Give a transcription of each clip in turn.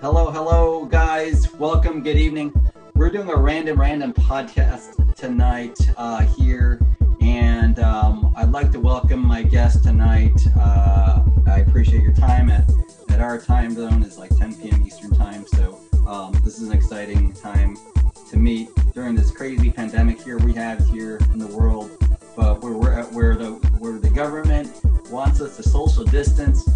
Hello, hello, guys. Welcome. Good evening. We're doing a random, random podcast tonight uh, here, and um, I'd like to welcome my guest tonight. Uh, I appreciate your time. At, at our time zone is like 10 p.m. Eastern time, so um, this is an exciting time to meet during this crazy pandemic here we have here in the world. But where we're at, where the where the government wants us to social distance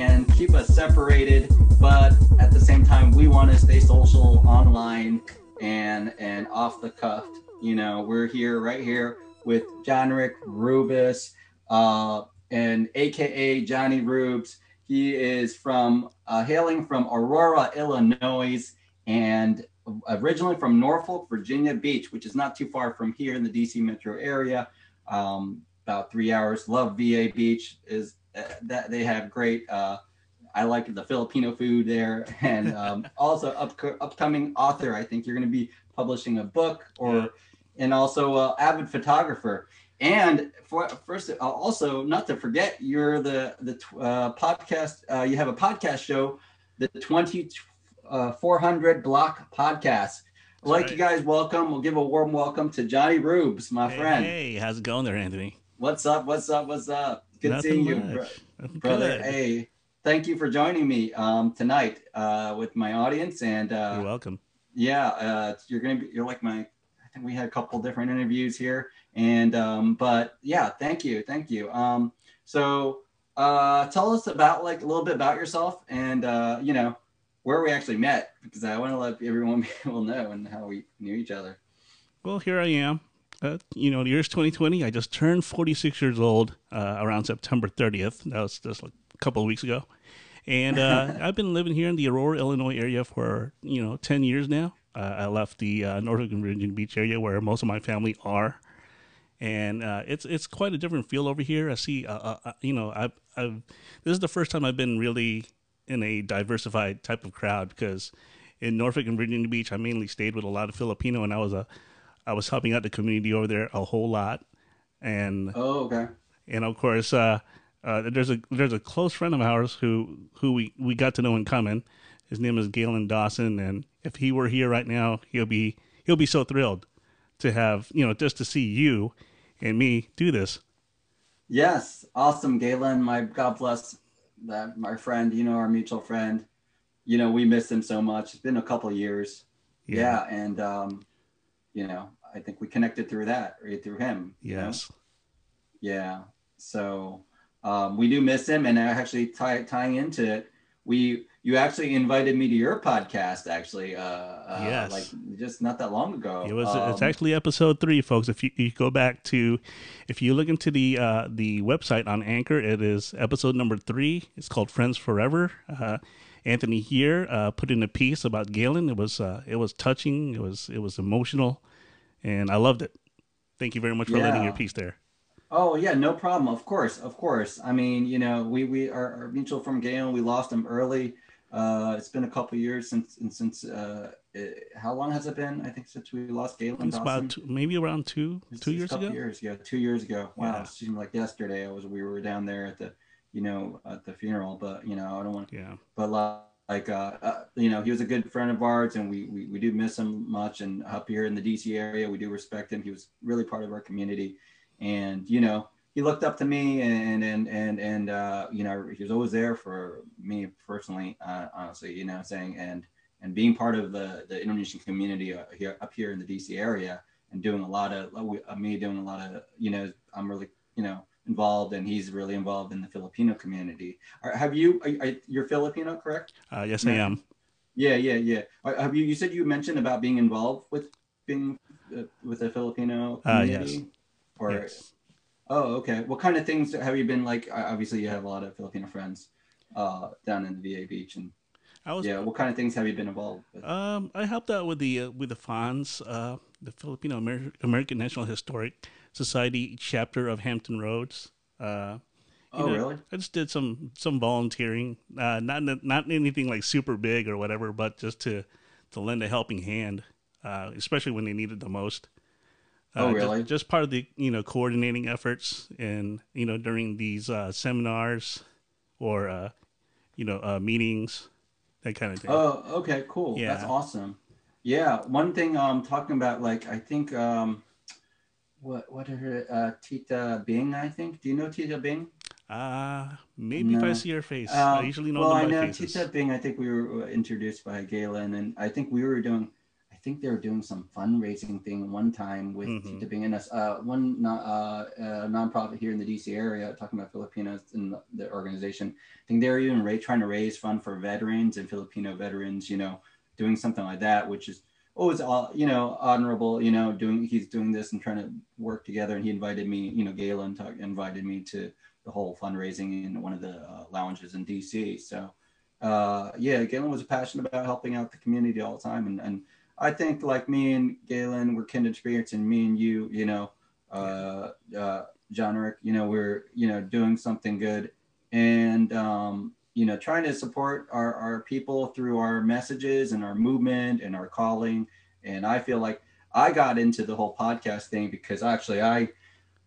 and keep us separated, but at the same time we want to stay social online and and off the cuff. You know, we're here right here with John Rick Rubus, uh, and AKA Johnny Rubes. He is from uh, hailing from Aurora, Illinois, and originally from Norfolk, Virginia Beach, which is not too far from here in the DC metro area. Um, about three hours. Love VA Beach. Is that they have great. Uh, I like the Filipino food there, and um, also up, upcoming author. I think you're going to be publishing a book, or yeah. and also uh, avid photographer. And for, first, uh, also not to forget, you're the the uh, podcast. Uh, you have a podcast show, the 20 uh, 400 Block Podcast. I'd like right. you guys welcome. We'll give a warm welcome to Johnny Rubes, my hey, friend. Hey, how's it going there, Anthony? What's up? What's up? What's up? Good Nothing seeing you, bro- brother. Good. Hey, thank you for joining me um, tonight uh, with my audience. And uh, you're welcome. Yeah, uh, you're gonna be. You're like my. I think we had a couple different interviews here, and um, but yeah, thank you, thank you. Um, so uh, tell us about like a little bit about yourself, and uh, you know where we actually met because I want to let everyone to know and how we knew each other. Well, here I am. Uh, you know, the year's 2020. I just turned 46 years old uh, around September 30th. That was just like a couple of weeks ago. And uh, I've been living here in the Aurora, Illinois area for, you know, 10 years now. Uh, I left the uh, Norfolk and Virginia Beach area where most of my family are. And uh, it's it's quite a different feel over here. I see, you know, I've, I've, this is the first time I've been really in a diversified type of crowd because in Norfolk and Virginia Beach, I mainly stayed with a lot of Filipino, and I was a I was helping out the community over there a whole lot. And oh, okay. And of course, uh, uh, there's a there's a close friend of ours who who we, we got to know in common. His name is Galen Dawson, and if he were here right now, he'll be he'll be so thrilled to have you know just to see you and me do this. Yes, awesome, Galen. My God bless that my friend, you know, our mutual friend, you know, we miss him so much. It's been a couple years. Yeah. yeah. And, um, you know, I think we connected through that, right? Through him. Yes. You know? Yeah. So, um, we do miss him. And I actually tie, tying into it, we, you actually invited me to your podcast actually uh, uh yes. like just not that long ago it was um, it's actually episode three folks if you, you, go back to if you look into the uh the website on anchor it is episode number three it's called friends forever uh anthony here uh put in a piece about galen it was uh it was touching it was it was emotional and i loved it thank you very much for yeah. letting your piece there Oh yeah, no problem. Of course, of course. I mean, you know, we we are, our mutual from Galen. We lost him early. Uh, it's been a couple years since since uh, it, how long has it been? I think since we lost Galen. It's about two, maybe around two it's, two years ago. Years, yeah, two years ago. Wow, yeah. it seemed like yesterday. I was we were down there at the you know at the funeral, but you know I don't want. To, yeah. But like uh, uh, you know he was a good friend of ours, and we, we we do miss him much. And up here in the DC area, we do respect him. He was really part of our community, and you know he looked up to me and and and and uh, you know he was always there for me personally uh, honestly you know saying and and being part of the the Indonesian community uh, here up here in the DC area and doing a lot of uh, me doing a lot of you know I'm really you know involved and he's really involved in the Filipino community. Are, have you are, are, you're Filipino correct? Uh, yes, I am. Yeah, yeah, yeah. Have you you said you mentioned about being involved with being uh, with the Filipino community? yes. Or yes. Oh, okay. What kind of things have you been like? Obviously, you have a lot of Filipino friends uh, down in the VA Beach, and I was, yeah. What kind of things have you been involved with? Um, I helped out with the uh, with the FANS, uh, the Filipino Amer- American National Historic Society chapter of Hampton Roads. Uh, oh, know, really? I just did some some volunteering, uh, not not anything like super big or whatever, but just to to lend a helping hand, uh, especially when they needed the most. Uh, oh, really? Just, just, part of the you know coordinating efforts and you know during these uh, seminars or uh, you know uh, meetings that kind of thing. Oh, okay, cool. Yeah. That's awesome. Yeah, one thing um talking about like I think um what what are her uh Tita Bing, I think. Do you know Tita Bing? Uh, maybe if I see her face. I Um, usually know well, I know faces. Tita Bing. I think we were uh, introduced by Galen, and I think we were doing. I think they were doing some fundraising thing one time with Mhm. Tita Bing and us. Uh, one no- uh, uh, nonprofit here in the DC area talking about Filipinos in the, the organization. I think they were even ra- trying to raise fund for veterans and Filipino veterans. You know, doing something like that, which is always all you know honorable. You know, doing he's doing this and trying to work together. And he invited me. You know, Galen talk, invited me to the whole fundraising in one of the uh, lounges in DC. So, uh, yeah, Galen was passionate about helping out the community all the time, and and I think like me and Galen, we're kindred spirits, and me and you, you know, uh, uh, John Rick, you know, we're you know doing something good, and um, you know, trying to support our our people through our messages and our movement and our calling. And I feel like I got into the whole podcast thing because actually I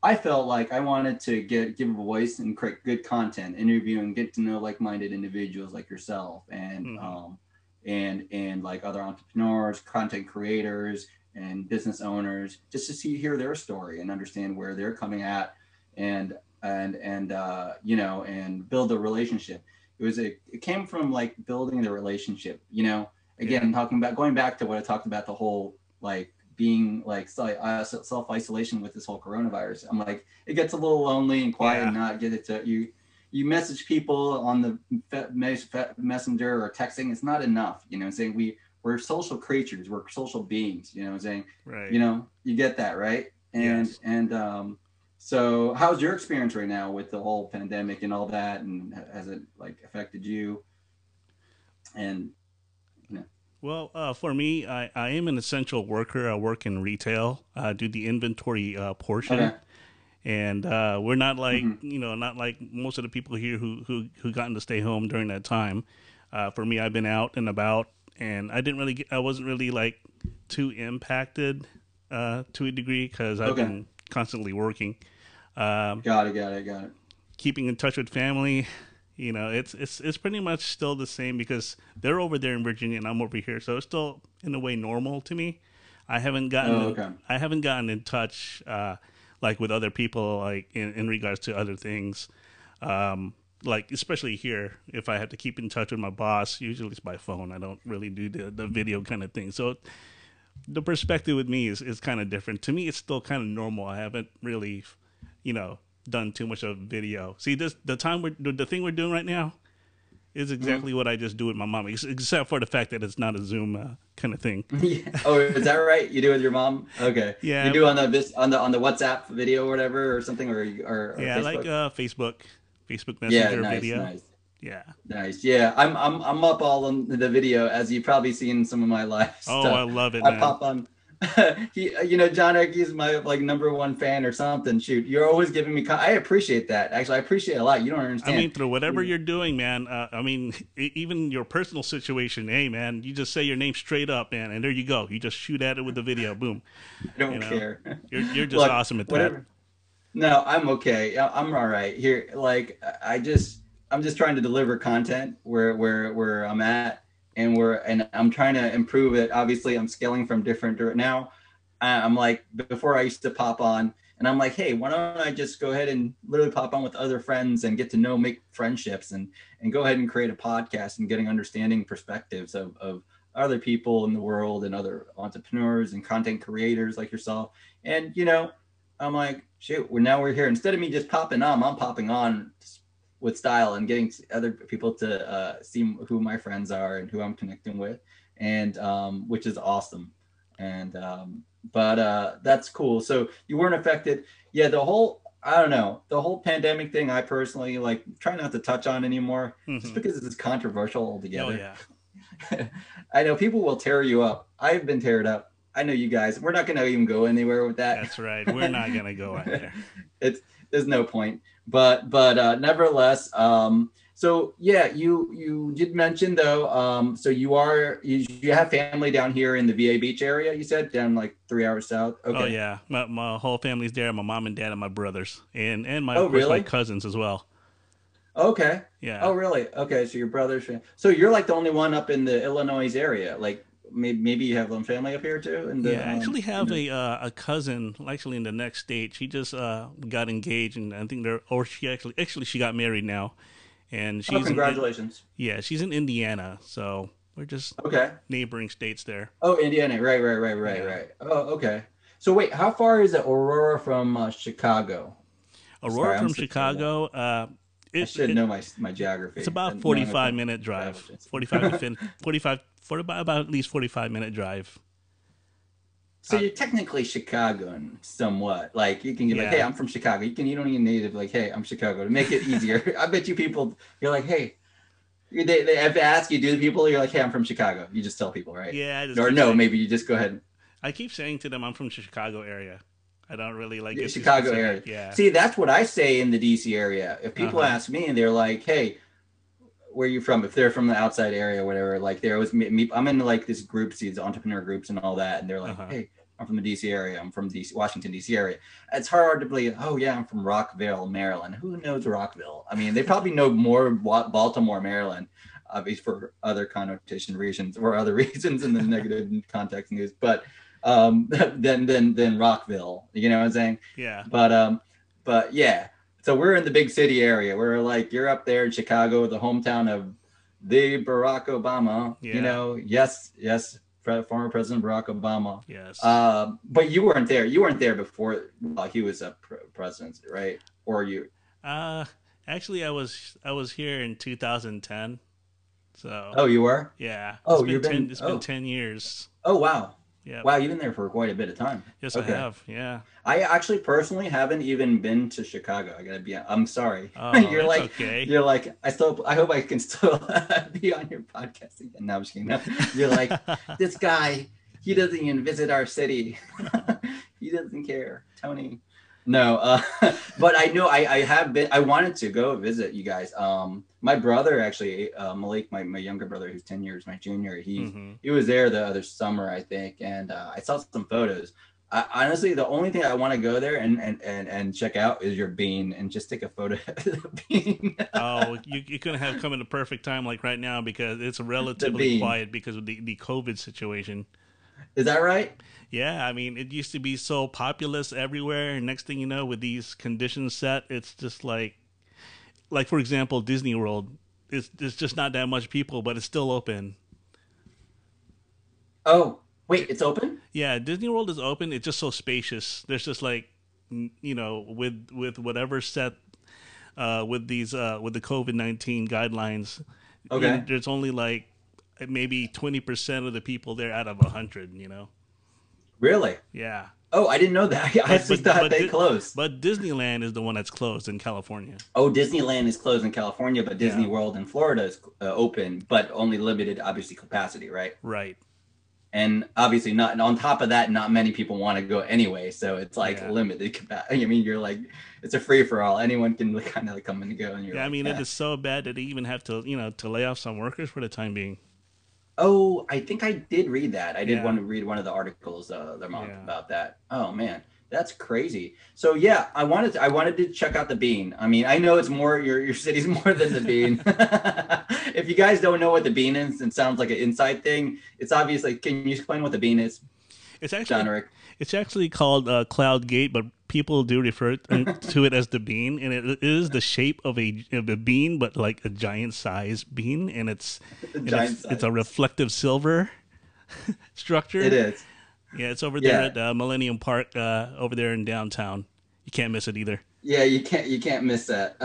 I felt like I wanted to get give a voice and create good content, interview and get to know like-minded individuals like yourself and Mhm. um, and and like other entrepreneurs, content creators, and business owners, just to see hear their story and understand where they're coming at, and and and uh, you know and build a relationship. It was a it came from like building the relationship. You know, again talking about going back to what I talked about the whole like being like self isolation with this whole coronavirus. I'm like, it gets a little lonely and quiet Yeah. and not get it to you. You message people on the fe- mes- fe- messenger or texting. It's not enough. You know, saying we we're social creatures. We're social beings. You know, what I'm saying right. you know you get that right and Yes. and um so how's your experience right now with the whole pandemic and all that and has it like affected you and Well, uh, for me, I, I am an essential worker. I work in retail. I do the inventory uh, portion, okay and uh, we're not like Mhm. you know not like most of the people here who who who gotten to stay home during that time. Uh, for me, I've been out and about, and I didn't really get, I wasn't really like too impacted uh, to a degree because I've Okay. been constantly working. Um, got it got it got it keeping in touch with family. You know, it's it's it's pretty much still the same because they're over there in Virginia and I'm over here, so it's still in a way normal to me. I haven't gotten Oh, okay. I haven't gotten in touch uh, like with other people like in, in regards to other things. Um, like especially here, if I have to keep in touch with my boss, usually it's by phone. I don't really do the, the video kind of thing. So the perspective with me is, is kind of different. To me, it's still kind of normal. I haven't really, you know, done too much of video. See, this the time we're the, the thing we're doing right now is exactly what I just do with my mom, except for the fact that it's not a Zoom uh, kind of thing. yeah. oh is that right you do with your mom okay Yeah. you do on the on the on the whatsapp video or whatever or something or or, or yeah, Facebook? like uh, Facebook, Facebook yeah Messenger nice video. nice Yeah. nice yeah i'm i'm i'm up all on the video as you've probably seen some of my live Oh, stuff. I love it, I man. pop on. he, you know, John Eric, he's my like number one fan or something. Shoot, you're always giving me. Con- I appreciate that. Actually, I appreciate it a lot. You don't understand. I mean, through whatever you're doing, man. Uh, I mean, even your personal situation. Hey, man, you just say your name straight up, man, and there you go. You just shoot at it with the video. Boom. I don't you know, care. You're you're just Look, awesome at that. Whatever. No, I'm okay. I'm all right here. Like, I just, I'm just trying to deliver content where where where I'm at, and we're and I'm trying to improve it. Obviously, I'm scaling from different dir- now. I'm like before I used to pop on, and I'm like, hey, why don't I just go ahead and literally pop on with other friends and get to know, make friendships, and and go ahead and create a podcast and getting understanding perspectives of of other people in the world and other entrepreneurs and content creators like yourself. And you know, I'm like, shoot, we're now we're here. Instead of me just popping on, I'm popping on with style and getting other people to uh, see who my friends are and who I'm connecting with, and um, which is awesome. And um, but uh, that's cool. So you weren't affected. Yeah, the whole I don't know the whole pandemic thing. I personally like try not to touch on anymore, just Mhm. because it's controversial Oh altogether. yeah. I know people will tear you up. I've been teared up. I know you guys. We're not going to even go anywhere with that. That's right. We're not gonna go out there. it's there's no point. But but uh, nevertheless, um, so yeah, you you did mention though. Um, so you are you, you have family down here in the VA Beach area. You said down like three hours south. Okay. Oh yeah. My my whole family's there. My mom and dad and my brothers, and and my Oh, course, my cousins as well. Okay. Yeah. Oh, really? Okay. So your brother's so you're like the only one up in the Illinois area. Like maybe maybe you have some family up here too. In the, yeah, I um, actually have in a uh, a cousin actually in the next state. She just uh, got engaged, and I think they're or she actually actually she got married now, and she's Oh, in- congratulations. yeah, she's in Indiana, so we're just Okay. neighboring states there. Oh, Indiana. Right. Right. Right. Right. Yeah. Right. Oh, okay. So wait, how far is it Aurora from uh, Chicago? Aurora Sorry, from Chicago. Uh, I it, should it- know my my geography. It's about And forty five minute drive. Forty five to fin- forty five for about about at least forty five minute drive. So you're technically Chicagoan, somewhat. Like you can get like, "Hey, I'm from Chicago." You can you don't even need to be like, "Hey, I'm Chicago" to make it easier. I bet you people you're like, "Hey," they they have to ask you, do the people? You're like, "Hey, I'm from Chicago." You just tell people, right? Yeah, Or no, saying- maybe you just go ahead. I keep saying to them I'm from the Chicago area. I don't really like Chicago area. Yeah. See, that's what I say in the DC area. If people Uh-huh. ask me and they're like, "Hey, where you from?" If they're from the outside area, or whatever, like they're always me. me- I'm in like this groups, these entrepreneur groups and all that, and they're like, Uh-huh. "Hey, I'm from the DC area. I'm from DC, Washington DC area." It's hard to believe. Oh yeah, I'm from Rockville, Maryland. Who knows Rockville? I mean, they probably know more Baltimore, Maryland, obviously for other connotation reasons or other reasons in the negative context news, but um, than than than Rockville. You know what I'm saying? yeah. but um but yeah so we're in the big city area we're like you're up there in chicago the hometown of the barack obama Yeah. you know yes yes former president barack obama Yes. uh, but you weren't there you weren't there before while he was a pre- president right or you Uh, actually, I was I was here in 2010. So oh you were yeah. Oh, it's been you've been- 10, It's oh. been 10 years. oh wow Yeah. wow you've been there for quite a bit of time Yes, okay. I have. Yeah. i actually personally haven't even been to chicago i gotta be i'm sorry Oh, you're like okay. You're like, I still, I hope I can still be on your podcast again. No, I'm just kidding. No. You're like, this guy, he doesn't even visit our city. he doesn't care, Tony. No, uh, but I know I, I have been. I wanted to go visit you guys. Um, my brother actually, uh, Malik, my, my younger brother, who's ten years my junior, he Mhm. he was there the other summer, I think, and uh, I saw some photos. I, honestly, the only thing I want to go there and, and and and check out is your bean and just take a photo of the bean. oh, you, you couldn't have come at a perfect time like right now because it's relatively quiet because of the, the COVID situation. Is that right? Yeah, I mean, it used to be so populous everywhere. And next thing you know, with these conditions set, it's just like, like for example, Disney World. It's there's just not that much people, but it's still open. Oh, wait, it's open? Yeah, Disney World is open. It's just so spacious. There's just like, you know, with with whatever set, uh, with these uh, with the COVID nineteen guidelines. Okay. there's only like maybe twenty percent of the people there out of hundred. You know. Really? Yeah. Oh, I didn't know that. I but- thought but they Di- closed. But Disneyland is the one that's closed in California. oh, Disneyland is closed in California, but Disney Yeah. World in Florida is uh, open, but only limited, obviously, capacity, right? Right. And obviously, not. And on top of that, not many people want to go anyway, so it's like Yeah. limited capacity. I mean, you're like, it's a free for all. Anyone can kind of like come and go, and you're Yeah, I mean, yeah. it is so bad that they even have to, you know, to lay off some workers for the time being. Oh, I think I did read that. I did Yeah. want to read one of the articles uh, the month Yeah. about that. Oh man, that's crazy. So yeah, I wanted to, I wanted to check out the bean. I mean, I know it's more your your city's more than the bean. if you guys don't know what the bean is and sounds like an inside thing, it's obviously. Can you explain what the bean is, It's actually John Rick? it's actually called uh, Cloud Gate, but people do refer to it as the bean, and it is the shape of a of a bean, but like a giant size bean, and it's and it's, it's a reflective silver structure. It is. Yeah, it's over there Yeah. at uh, Millennium Park, uh, over there in downtown. You can't miss it either. Yeah, you can't you can't miss that.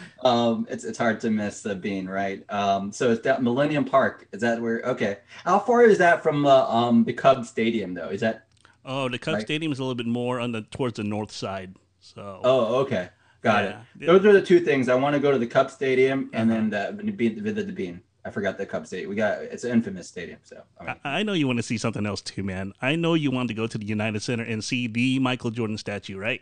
um, it's it's hard to miss the bean, right? Um, so it's that Millennium Park. Is that where? Okay, how far is that from uh, um the Cubs Stadium though? Is that? Oh, the Cubs Right. Stadium is a little bit more on the towards the north side. So Oh, okay, got Yeah. it. Those are the two things. I want to go to the Cubs Stadium and Uh-huh. then the bean visit the bean. I forgot the Cubs Stadium. We got it's an infamous stadium. So I mean, I, I know you want to see something else too, man. I know you want to go to the United Center and see the Michael Jordan statue, right?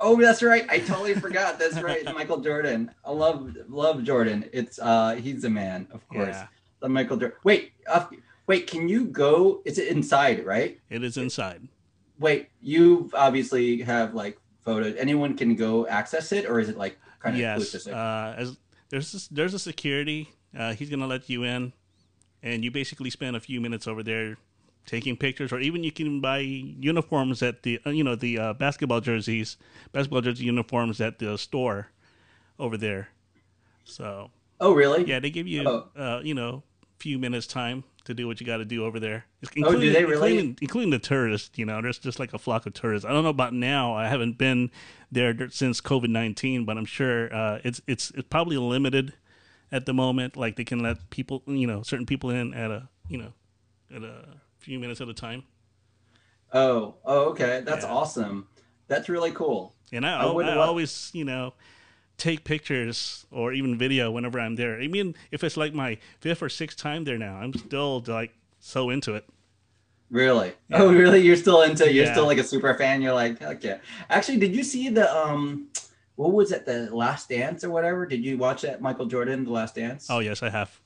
oh, that's right. I totally forgot. That's right. Michael Jordan. I love love Jordan. It's uh he's a man, of course. Yeah, The Michael Jordan. Wait, wait. Can you go? Is it inside? Right. it is inside. Wait, you obviously have like photos. Anyone can go access it, or is it like kind of yes. exclusive? Uh, as there's this, there's a security. Uh, he's gonna let you in, and you basically spend a few minutes over there taking pictures, or even you can buy uniforms at the uh, you know the uh, basketball jerseys, basketball jersey uniforms at the store over there. So oh, really? yeah, they give you Oh. uh, you know few minutes time to do what you got to do over there. Oh, do Including, they really? Including, including the tourists, you know, there's just like a flock of tourists. I don't know about now. I haven't been there since COVID nineteen, but I'm sure uh, it's it's it's probably limited at the moment. Like they can let people, you know, certain people in at a you know at a few minutes at a time. Oh, oh, okay. That's Yeah. awesome. That's really cool. And I, I I always, you know, take pictures or even video whenever I'm there. I mean, if it's like my fifth or sixth time there now, I'm still like so into it. Really? Oh, really? You're still into? You're Yeah. still like a super fan? You're like, okay. Actually, did you see the um, what was it? The Last Dance or whatever? Did you watch that Michael Jordan, The Last Dance? Oh yes, I have.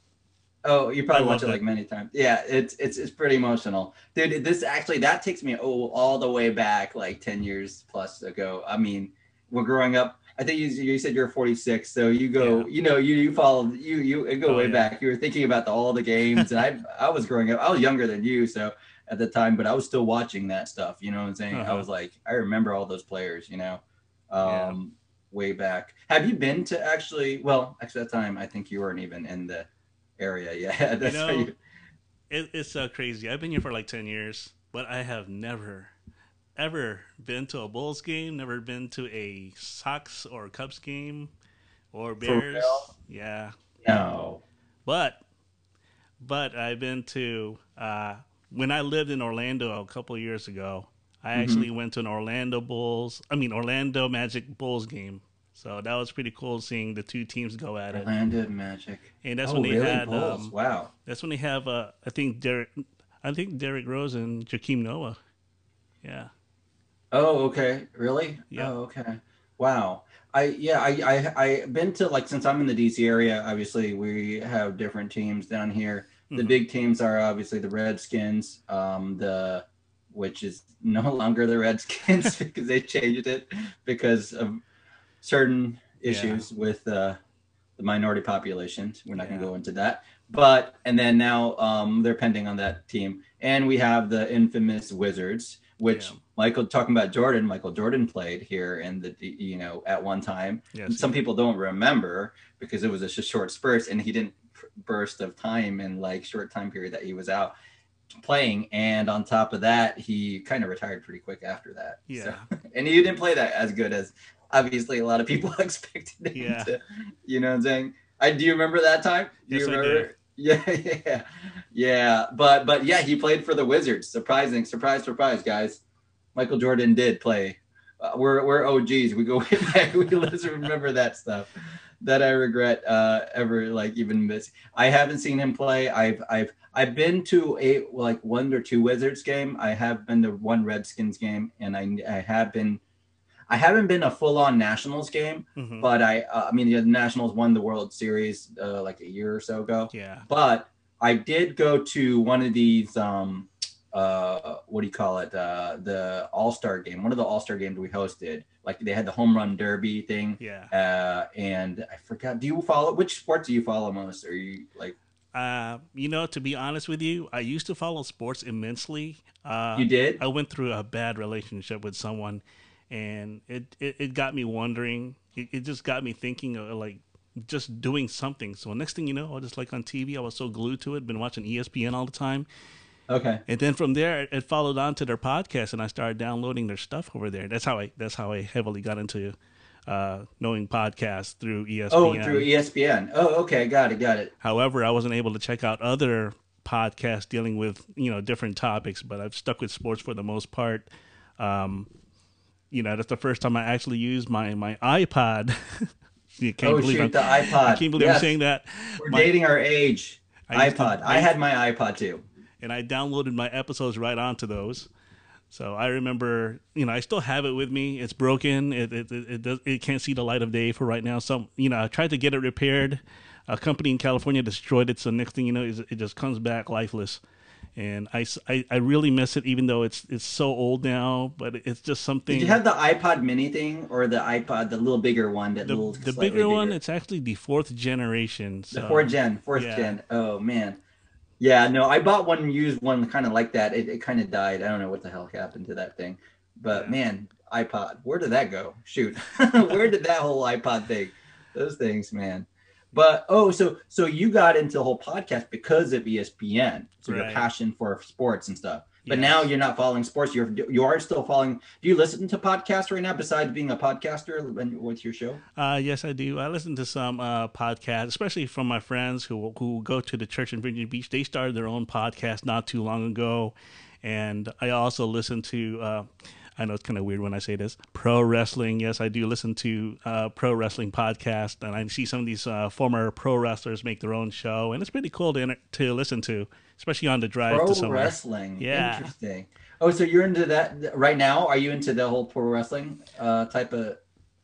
Oh, you probably I watched it like many times. Yeah, it's it's it's pretty emotional, dude. This actually that takes me oh, all the way back like ten years plus ago. I mean, we're growing up, I think you, you said you're 46, so you go, Yeah. you know, you you followed you you go Oh, way yeah. back. You were thinking about the, all the games, and I I was growing up. I was younger than you, so at the time, but I was still watching that stuff. You know what I'm saying? I Uh-huh. was like, I remember all those players. You know, um, Yeah. way back. Have you been to actually? Well, actually, that time I think you weren't even in the area yet. That's why know, you- It, it's so crazy. I've been here for like ten years, but I have never, ever been to a Bulls game. Never been to a Sox or Cubs game, or Bears. Yeah, No. but but I've been to uh, when I lived in Orlando a couple of years ago. I Mm-hmm. actually went to an Orlando Bulls, I mean Orlando Magic Bulls game. So that was pretty cool seeing the two teams go at it. Orlando Magic. And that's oh, when they really? had Bulls. um, wow. that's when they have uh, I think Derrick I think Derrick Rose and Joakim Noah. Yeah. Oh, okay. Really? Yeah. Oh, okay. Wow. I yeah, I I I been to like since I'm in the DC area, obviously we have different teams down here. The Mhm. big teams are obviously the Redskins, um the which is no longer the Redskins because they changed it because of certain Yeah. issues with uh the minority population. We're not going to go into that. But and then now um they're pending on that team. And we have the infamous Wizards, which Yeah. Michael talking about Jordan, Michael Jordan played here in the you know at one time. Yes. Some people don't remember because it was a short spurt and he didn't burst of time in like short time period that he was out playing and on top of that he kind of retired pretty quick after that So- Yeah. and he didn't play that as good as obviously a lot of people expected him Yeah. to you know what i'm saying i do you remember that time do Yes, you remember yeah yeah. Yeah but but yeah he played for the wizards. Surprising surprise surprise guys. Michael jordan did play. Uh, we're we're og's we go way back. We let's remember that stuff that i regret uh ever like even miss. I haven't seen him play. I've i've i've been to a like one or two wizards game. I have been to one redskins game and i i have been i haven't been a full-on nationals game Mhm. but i uh, i mean the nationals won the world series uh, like a year or so ago Yeah. but I did go to one of these um uh what do you call it uh the all-star game one of the all-star games we hosted like they had the home run derby thing Yeah. uh and I forgot do you follow which sports do you follow most are you like Uh, you know, to be honest with you, I used to follow sports immensely. Uh, you did I went through a bad relationship with someone, and it, it, it got me wondering. It, it just got me thinking of like just doing something. So next thing you know, I was just like on TV. I was so glued to it. Been watching ESPN all the time, okay and then from there, it, followed on to their podcast, and I started downloading their stuff over there. That's how I that's how I heavily got into uh, knowing podcasts through ESPN. oh through espn oh okay got it got it However, I wasn't able to check out other podcasts dealing with you know different topics, but I've stuck with sports for the most part. Um, you know, that's the first time I actually used my my iPod. you can't oh believe shoot I'm, the I ipod can't believe Yes, I'm saying that. we're My- dating our age I used to- ipod I had my ipod too and I downloaded my episodes right onto those. So I remember, you know, I still have it with me. It's broken. It it it, it, does, it can't see the light of day for right now. Some, you know, I tried to get it repaired. A company in California destroyed it. So next thing you know, is it just comes back lifeless. And I I really miss it, even though it's it's so old now. But it's just something. Did you have the iPod Mini thing or the iPod, the little bigger one? That the, little the slightly bigger one? It's actually the fourth generation. the So, fourth gen, fourth yeah. gen. Oh man, yeah. No, I bought one used one kind of like that. It, it kind of died. I don't know what the hell happened to that thing, but Yeah. man, iPod, where did that go? Shoot, where did that whole iPod thing? Those things, man. But oh, so so you got into the whole podcast because of ESPN, so your passion for sports and stuff. But Yes. now you're not following sports. You're you are still following. Do you listen to podcasts right now besides being a podcaster and with your show? Uh, yes, I do. I listen to some uh, podcasts, especially from my friends who who go to the church in Virginia Beach. They started their own podcast not too long ago, and I also listen to. Uh, I know it's kind of weird when I say this. Pro wrestling, yes, I do listen to uh, pro wrestling podcast, and I see some of these uh, former pro wrestlers make their own show, and it's pretty cool to to listen to, especially on the drive Pro to somewhere. wrestling. Yeah. Interesting. Oh, so you're into that right now? Are you into the whole pro wrestling uh, type of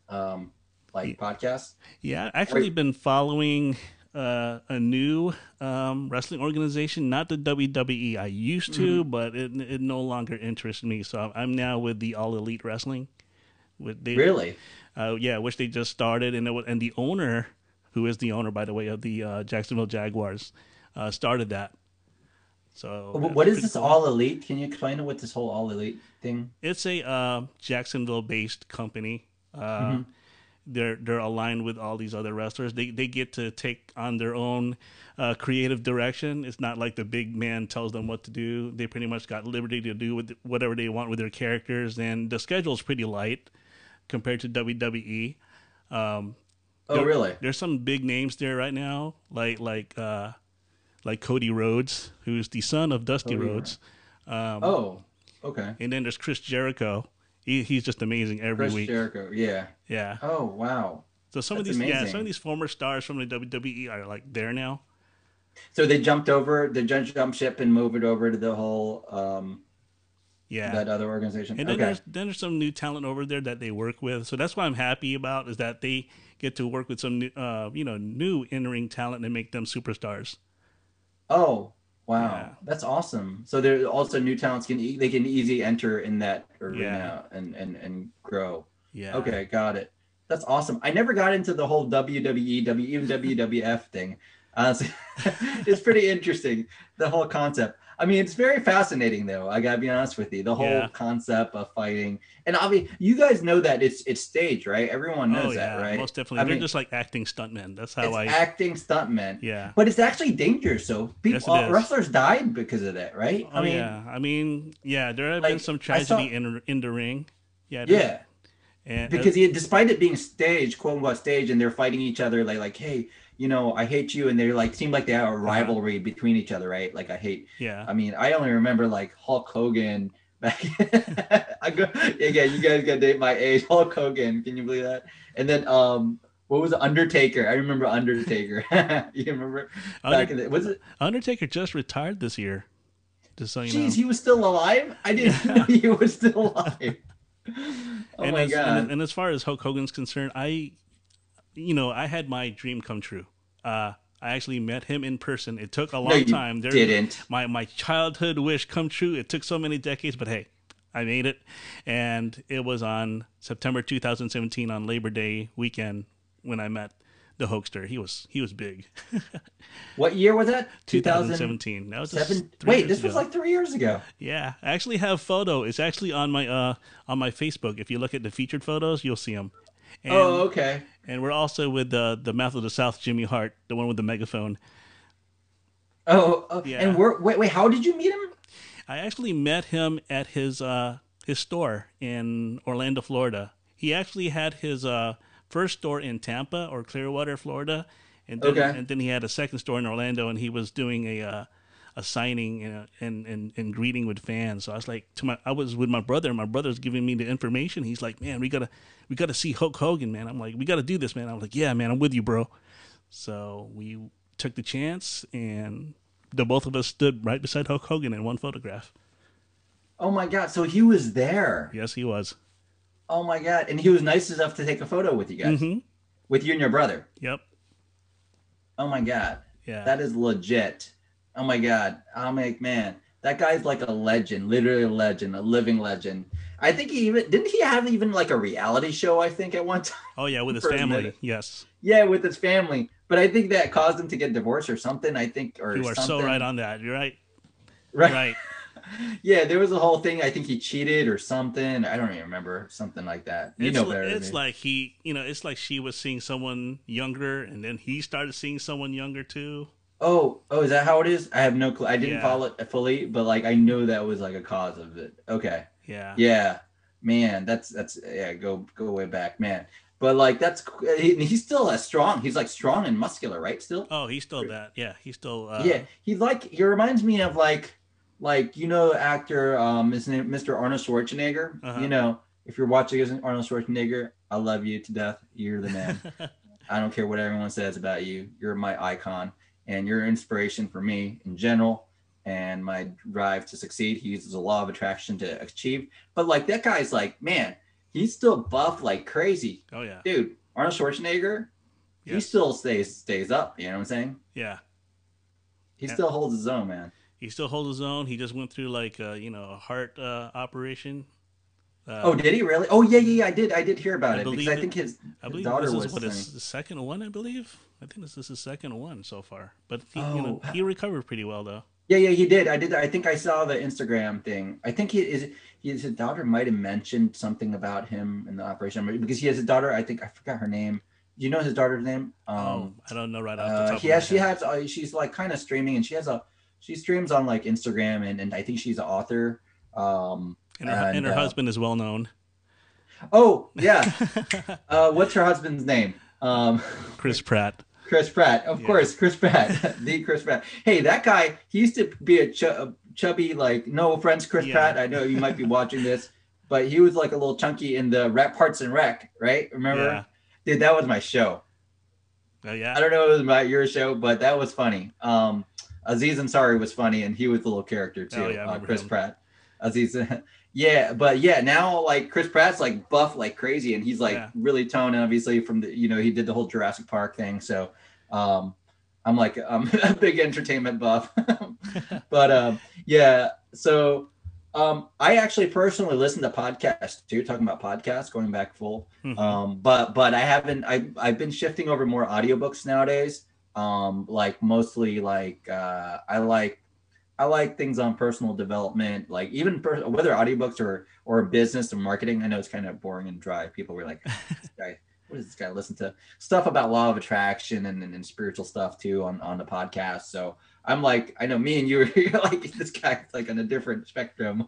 um, like podcast? Yeah, I actually Wait. been following uh, a new um, wrestling organization, not the WWE. I used to, Mm-hmm. but it, it no longer interests me. So I'm now with the All Elite Wrestling. With they, Really? uh, yeah, which they just started, and it was, and the owner, who is the owner by the way of the uh, Jacksonville Jaguars, uh, started that. So what is this cool. all elite? Can you explain what this whole all elite thing? It's a uh, Jacksonville-based company. Uh, Mm-hmm. They're they're aligned with all these other wrestlers. They they get to take on their own uh, creative direction. It's not like the big man tells them what to do. They pretty much got liberty to do with whatever they want with their characters, and the schedule's pretty light compared to WWE. Um, Oh, There- really? there's some big names there right now, like like uh, like Cody Rhodes, who's the son of Dusty Cody Rhodes. Um, Oh, okay. and then there's Chris Jericho. He, he's just amazing every Chris week. Jericho. Yeah. Yeah. Oh, wow. So some of That's these, yeah, some of these former stars from the WWE are like there now. So they jumped over, the jump ship and moved it over to the whole um, Yeah. that other organization. and then okay. there's then there's some new talent over there that they work with. So that's what I'm happy about is that they get to work with some new, uh, you know, new in ring talent and make them superstars. Oh, wow, Yeah. that's awesome. So there also new talents can e- they can easily enter in that arena Yeah. and and and grow. Yeah. Okay, got it. That's awesome. I never got into the whole WWE, WWF thing. Uh, Honestly, it's pretty interesting the whole concept. I mean, it's very fascinating though. I gotta be honest with you. The whole Yeah. concept of fighting, and obviously, you guys know that it's it's staged, right? Everyone knows oh yeah, that, right? most definitely. I They're mean, just like acting stuntmen. That's how it's I. acting stuntmen. yeah. But it's actually dangerous. So people, Yes, uh, wrestlers died because of that, right? Oh I mean, yeah. I mean, yeah. There have been some I saw- tragedy in in the ring. Yeah. yeah. And, because he, despite it being staged, quote unquote staged, and they're fighting each other like like, hey, you know, I hate you, and they're like seem like they have a rivalry between each other, right? Like I hate. yeah. I mean, I only remember like Hulk Hogan back. I go again. You guys got to date my age. Hulk Hogan, can you believe that? And then um, what was? Undertaker? I remember Undertaker. you remember Under- back in the was it? Undertaker just retired this year. Just so you know. Jeez, he was still alive. I didn't know he was still alive. Oh and my as, god. And, and as far as Hulk Hogan's concerned, I, you know, I had my dream come true. Uh, I actually met him in person. It took a long no, time. There- didn't. My my childhood wish come true. It took so many decades, but hey, I made it, and it was on September 2017 on Labor Day weekend when I met the Hulkster. He was he was big. What year was that? 2017. That was Seven. Wait, this was like three years ago. Yeah, I actually have photo. It's actually on my uh on my Facebook. If you look at the featured photos, you'll see them. And, oh, okay. And we're also with the the Mouth of the South, Jimmy Hart, the one with the megaphone. Oh, oh Yeah. and we're, wait, wait. How did you meet him? I actually met him at his uh his store in Orlando, Florida. He actually had his uh first store in Tampa or Clearwater, Florida, and then Okay. and then he had a second store in Orlando, and he was doing a uh, a signing uh, and, and and greeting with fans. So I was like, to my I was with my brother, and my brother's giving me the information. He's like, man, we gotta we gotta see Hulk Hogan, man. I'm like, we gotta do this, man. I'm like, yeah, man, I'm with you, bro. So we took the chance, and the both of us stood right beside Hulk Hogan in one photograph. Oh my god! So he was there. Yes, he was. Oh my god! And he was nice enough to take a photo with you guys, hmm with you and your brother. Yep. Oh my god, Yeah. that is legit. Oh my god, oh, I'm like, man, That guy's like a legend, literally a legend, a living legend. I think he even didn't he have even like a reality show, I think, at one time. Oh yeah, with his family. Yes. Yeah, with his family. But I think that caused him to get divorced or something, I think, or You are something. so right on that. You're right. right. Right. Yeah, there was a whole thing. I think he cheated or something. I don't even remember. Something like that. You it's know better it's like he, you know, it's like she was seeing someone younger, and then he started seeing someone younger too. Oh, oh, is that how it is? I have no clue. I didn't Yeah. follow it fully, but like I know that was like a cause of it. Okay. Yeah. Yeah, man, that's that's yeah, go go way back, man. But like that's he, he's still as strong. He's like strong and muscular, right? Still. Oh, he's still that. Yeah, he's still. Uh, yeah, he's like he reminds me of like like you know actor um his name Mr. Arnold Schwarzenegger. Uh-huh. You know, if you're watching as Arnold Schwarzenegger, I love you to death. You're the man. I don't care what everyone says about you. You're my icon and you're inspiration for me in general and my drive to succeed. He uses the law of attraction to achieve. But like that guy's like, man, he's still buff like crazy. oh yeah. Dude, Arnold Schwarzenegger, he still stays stays up. You know what I'm saying? Yeah. He Yeah. still holds his own, man. He still holds his own. He just went through like uh, you know a heart uh, operation. Uh, Oh, did he really? Oh yeah, yeah, yeah. I did. I did hear about I it because believe I think his, I his daughter this was what his the second one. I believe. I think this is his second one so far. But he, you Oh. know, he recovered pretty well though. Yeah, yeah, he did. I did. I think I saw the Instagram thing. I think he is. His daughter might have mentioned something about him in the operation because he has a daughter. I think I forgot her name. Do you know his daughter's name? oh, Um, I don't know right off the uh, top. my has. She head. has. Uh, she's like kind of streaming, and she has a. She streams on like Instagram, and, and I think she's an author. Um. And her, and and, her uh, husband is well known. Oh yeah. uh, what's her husband's name? Um. Chris Pratt. Chris Pratt, of Yeah. course, Chris Pratt, the Chris Pratt. Hey, that guy, he used to be a, ch- a chubby, like no offense, Chris Yeah. Pratt. I know you might be watching this, but he was like a little chunky in the Rap Parks and Rec, right? Remember, Yeah. dude, that was my show. Oh yeah. I don't know if it was about your show, but that was funny. Um, Aziz Ansari was funny, and he was a little character too. Oh, yeah, uh, Chris him. Pratt, Aziz. Yeah, but yeah, now like Chris Pratt's like buff like crazy, and he's like Yeah. really toned, obviously from the you know he did the whole Jurassic Park thing. So, um, I'm like I'm a big entertainment buff, but um, yeah. So, um, I actually personally listen to podcasts too, talking about podcasts, going back full Mhm. um but but i haven't I, i've been shifting over more audiobooks nowadays um like mostly like uh i like i like things on personal development like even per- whether audiobooks or or business or marketing i know it's kind of boring and dry. People were like this guy what does this guy listen to? Stuff about law of attraction and, and, and spiritual stuff too on on the podcast so i'm like i know me and you are you're like this guy's like on a different spectrum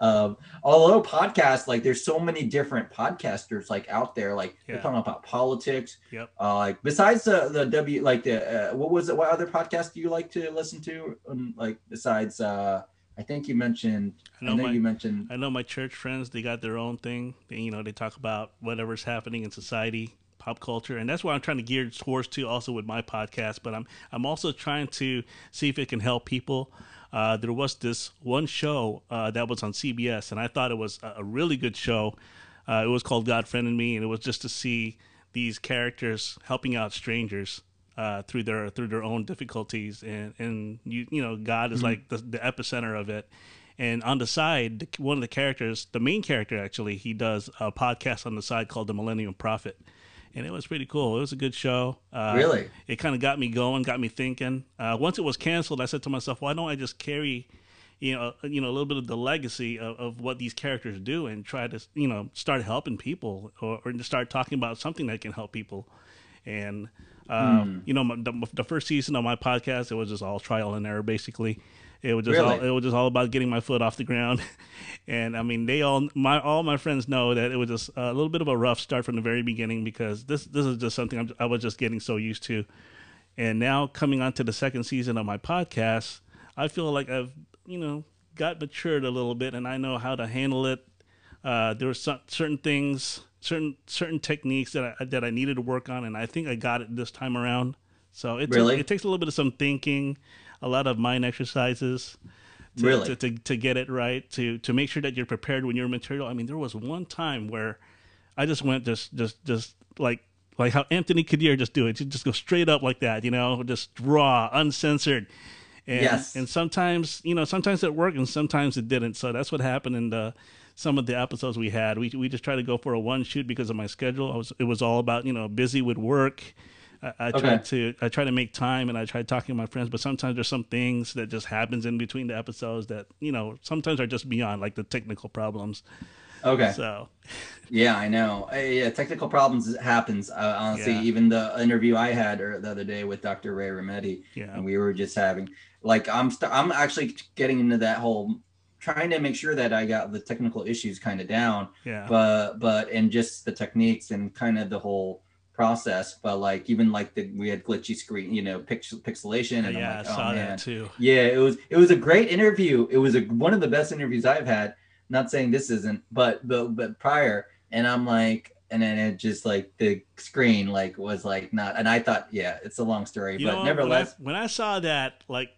um although podcasts like there's so many different podcasters like out there like they're talking about politics Yep. uh like besides the the w like the uh, what was it what other podcast do you like to listen to um, like besides uh i think you mentioned I i know know, my- you mentioned I know my church friends, they got their own thing. They, you know, they talk about whatever's happening in society, pop culture, and that's what I'm trying to gear towards to also with my podcast. But I'm I'm also trying to see if it can help people. Uh, there was this one show uh, that was on CBS, and I thought it was a, a really good show. Uh, it was called God Friended Me, and it was just to see these characters helping out strangers uh, through their through their own difficulties, and and you you know God is like the, the epicenter of it. And on the side, one of the characters, the main character actually, he does a podcast on the side called The Millennium Prophet, and it was pretty cool. It was a good show. Uh, Really? it kind of got me going, got me thinking. Uh, once it was canceled, I said to myself, why don't I just carry, you know, you know, a little bit of the legacy of, of what these characters do and try to, you know, start helping people or, or start talking about something that can help people. And um, you know, my, the, the first season of my podcast, it was just all trial and error, basically. It was just all, it was just all about getting my foot off the ground, and I mean, they all my all my friends know that it was just a little bit of a rough start from the very beginning because this this is just something I'm, I was just getting so used to, and now coming on to the second season of my podcast, I feel like I've you know got matured a little bit and I know how to handle it. Uh, there were some, certain things, certain certain techniques that I, that I needed to work on, and I think I got it this time around. So it Really? it takes a little bit of some thinking, a lot of mind exercises. To, Really? to, to, to get it right to to make sure that you're prepared when you're material. I mean, there was one time where I just went just just just like like how Anthony Kadir just do it, just go straight up like that, you know, just raw, uncensored. And, Yes. And sometimes, you know, sometimes it worked and sometimes it didn't. So that's what happened in the some of the episodes we had. We we just tried to go for a one shoot because of my schedule. I was it was all about you know busy with work. I, I Okay. tried to I try to make time and I tried talking to my friends, but sometimes there's some things that just happens in between the episodes that you know sometimes are just beyond like the technical problems. Okay. So Yeah, I know. Uh, Yeah, technical problems happens. Uh, honestly, Yeah. even the interview I had er, the other day with Dr. Ray Remedi, Yeah. and we were just having like I'm st- I'm actually getting into that whole trying to make sure that I got the technical issues kind of down, yeah, but but and just the techniques and kind of the whole process. But like even like the we had glitchy screen, you know, pixel pixelation, and yeah, I'm like, I oh saw that too. yeah, it was it was a great interview. It was a, one of the best interviews I've had. Not saying this isn't, but but but prior, and I'm like, and then it just like the screen like was like not, and I thought, yeah, it's a long story, You but know, nevertheless, when I, when I saw that, like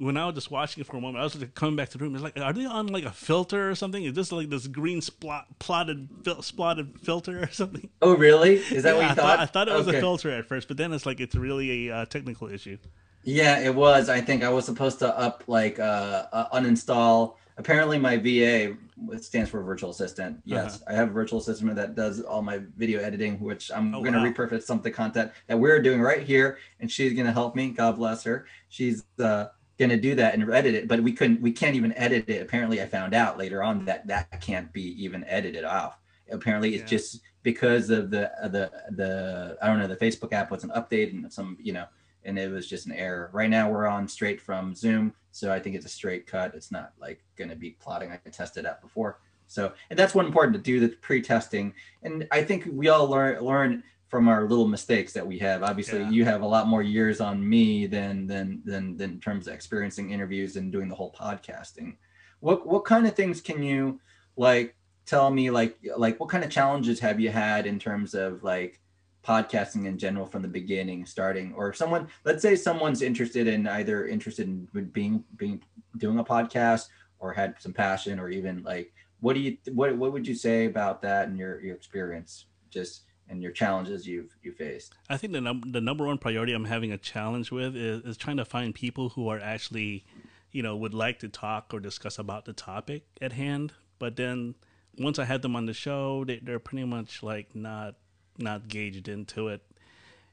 when I was just watching it for a moment, I was like coming back to the room. It's like, are they on like a filter or something? Is this like this green splot, plotted, fil- spotted filter or something? oh really? Is that Yeah, what you I thought? I thought it was Okay. a filter at first, but then it's like it's really a uh, technical issue. Yeah, it was. I think I was supposed to up like uh, uh uninstall. Apparently, my VA stands for virtual assistant. Yes, I have a virtual assistant that does all my video editing, which I'm Oh, going to wow. repurpose some of the content that we're doing right here, and she's going to help me. God bless her. She's uh, going to do that and edit it, but we couldn't. We can't even edit it. Apparently, I found out later on that that can't be even edited off. Apparently, it's Yeah. just because of the uh, the the I don't know the Facebook app wasn't updated and some you know and it was just an error. Right now we're on straight from Zoom, so I think it's a straight cut. It's not like going to be plotting. I tested that before, so and that's one important to do the pre-testing. And I think we all learn learn from our little mistakes that we have. Obviously, Yeah. you have a lot more years on me than than than than in terms of experiencing interviews and doing the whole podcasting. What what kind of things can you like tell me like like what kind of challenges have you had in terms of like podcasting in general from the beginning starting or if someone let's say someone's interested in either interested in being being doing a podcast or had some passion or even like what do you what what would you say about that and your your experience just and your challenges you've you faced I think the num- the number one priority I'm having a challenge with is, is trying to find people who are actually, you know, would like to talk or discuss about the topic at hand. But then once I had them on the show, they, they're pretty much like not not gauged into it.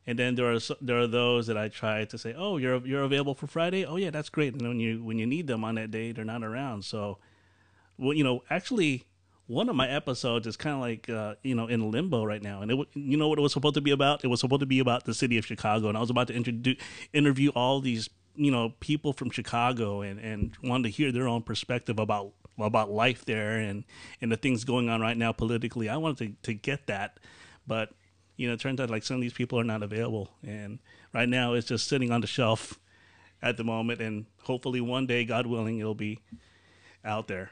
And then there are there are those that I try to say, oh, you're you're available for Friday. Oh yeah, that's great. And when you when you need them on that day, they're not around. So, well, you know, actually, one of my episodes is kind of like uh, you know in limbo right now, and it you know what it was supposed to be about? It was supposed to be about the city of Chicago, and I was about to introduce interview all these you know people from Chicago and and wanted to hear their own perspective about about life there and and the things going on right now politically. I wanted to to get that, but you know, it turns out like some of these people are not available, and right now it's just sitting on the shelf at the moment, and hopefully one day, God willing, it'll be out there.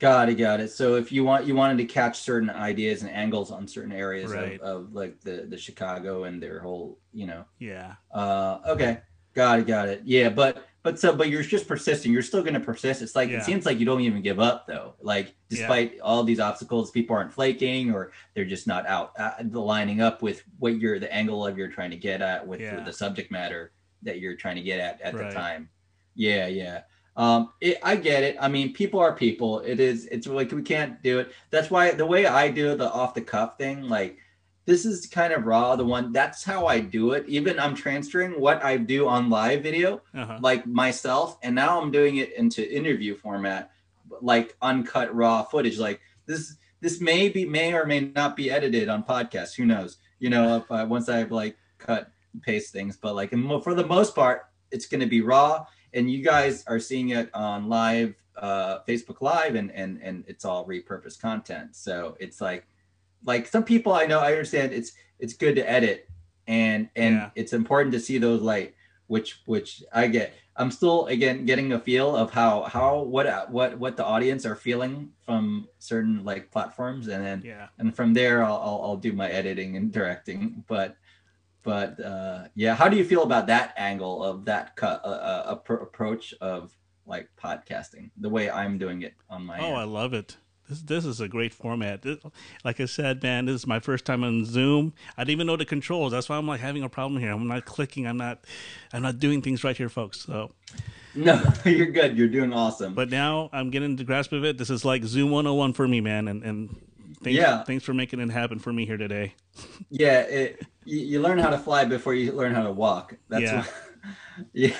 Got it got it so if you want you wanted to catch certain ideas and angles on certain areas Right. of, of like the the chicago and their whole you know Yeah. Uh, okay, got it, got it. Yeah, but but so but you're just persisting. You're still going to persist. It's like Yeah. it seems like you don't even give up though. Like despite all these obstacles, people aren't flaking or they're just not out uh, lining up with what you're the angle of you're trying to get at with Yeah. the subject matter that you're trying to get at at Right. the time. Yeah, yeah. Um, it, I get it. I mean, people are people. It is. It's like we can't do it. That's why the way I do the off the cuff thing, like this is kind of raw. The one that's how I do it. Even I'm transferring what I do on live video, Uh-huh. like myself, and now I'm doing it into interview format, like uncut raw footage. Like this, this may be may or may not be edited on podcasts. Who knows? You know, if I, once I've like cut paste things, but like for the most part, it's going to be raw, and you guys are seeing it on live, uh, Facebook Live, and and and it's all repurposed content. So it's like like some people I know I understand it's it's good to edit and and Yeah. it's important to see those light which which I get I'm still again getting a feel of how how what what what the audience are feeling from certain like platforms and then Yeah. and from there I'll I'll, I'll do my editing and directing but but uh yeah how do you feel about that angle of that cut uh, uh, approach of like podcasting the way I'm doing it on my Oh, end? I love it. This this is a great format. This- like I said, man, this is my first time on Zoom. I didn't even know the controls. That's why I'm like having a problem here. I'm not clicking. I'm not I'm not doing things right here, folks. So No, you're good. You're doing awesome. But now I'm getting the grasp of it. This is like Zoom 101 for me, man. And and thanks, Yeah. thanks for making it happen for me here today. yeah, it, you, you learn how to fly before you learn how to walk. That's Yeah. what, yeah.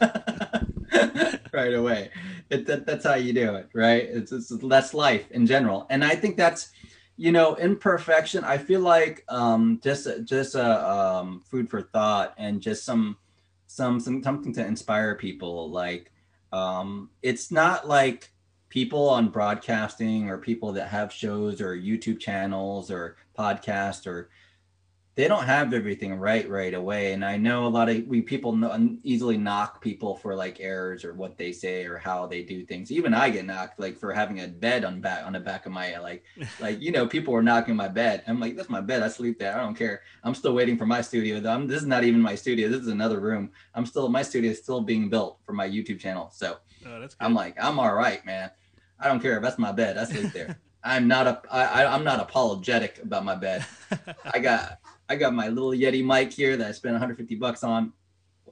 right away. It, that, that's how you do it, right? It's, it's that's life in general, and I think that's you know imperfection. I feel like um, just just a um, food for thought and just some some some something to inspire people. Like um, it's not like people on broadcasting or people that have shows or YouTube channels or podcasts or they don't have everything right right away. And i know a lot of we people know, easily knock people for like errors or what they say or how they do things. Even i get knocked like for having a bed on back on the back of my like like you know people were knocking my bed. I'm like that's my bed. I sleep there. I don't care. I'm still waiting for my studio though. I'm, this is not even my studio. This is another room. I'm still my studio is still being built for my youtube channel. So Oh. I'm like, I'm all right, man. I don't care. If that's my bed. I sleep there. I'm not a. I, I- I'm not apologetic about my bed. I got I got my little Yeti mic here that I spent 150 bucks on.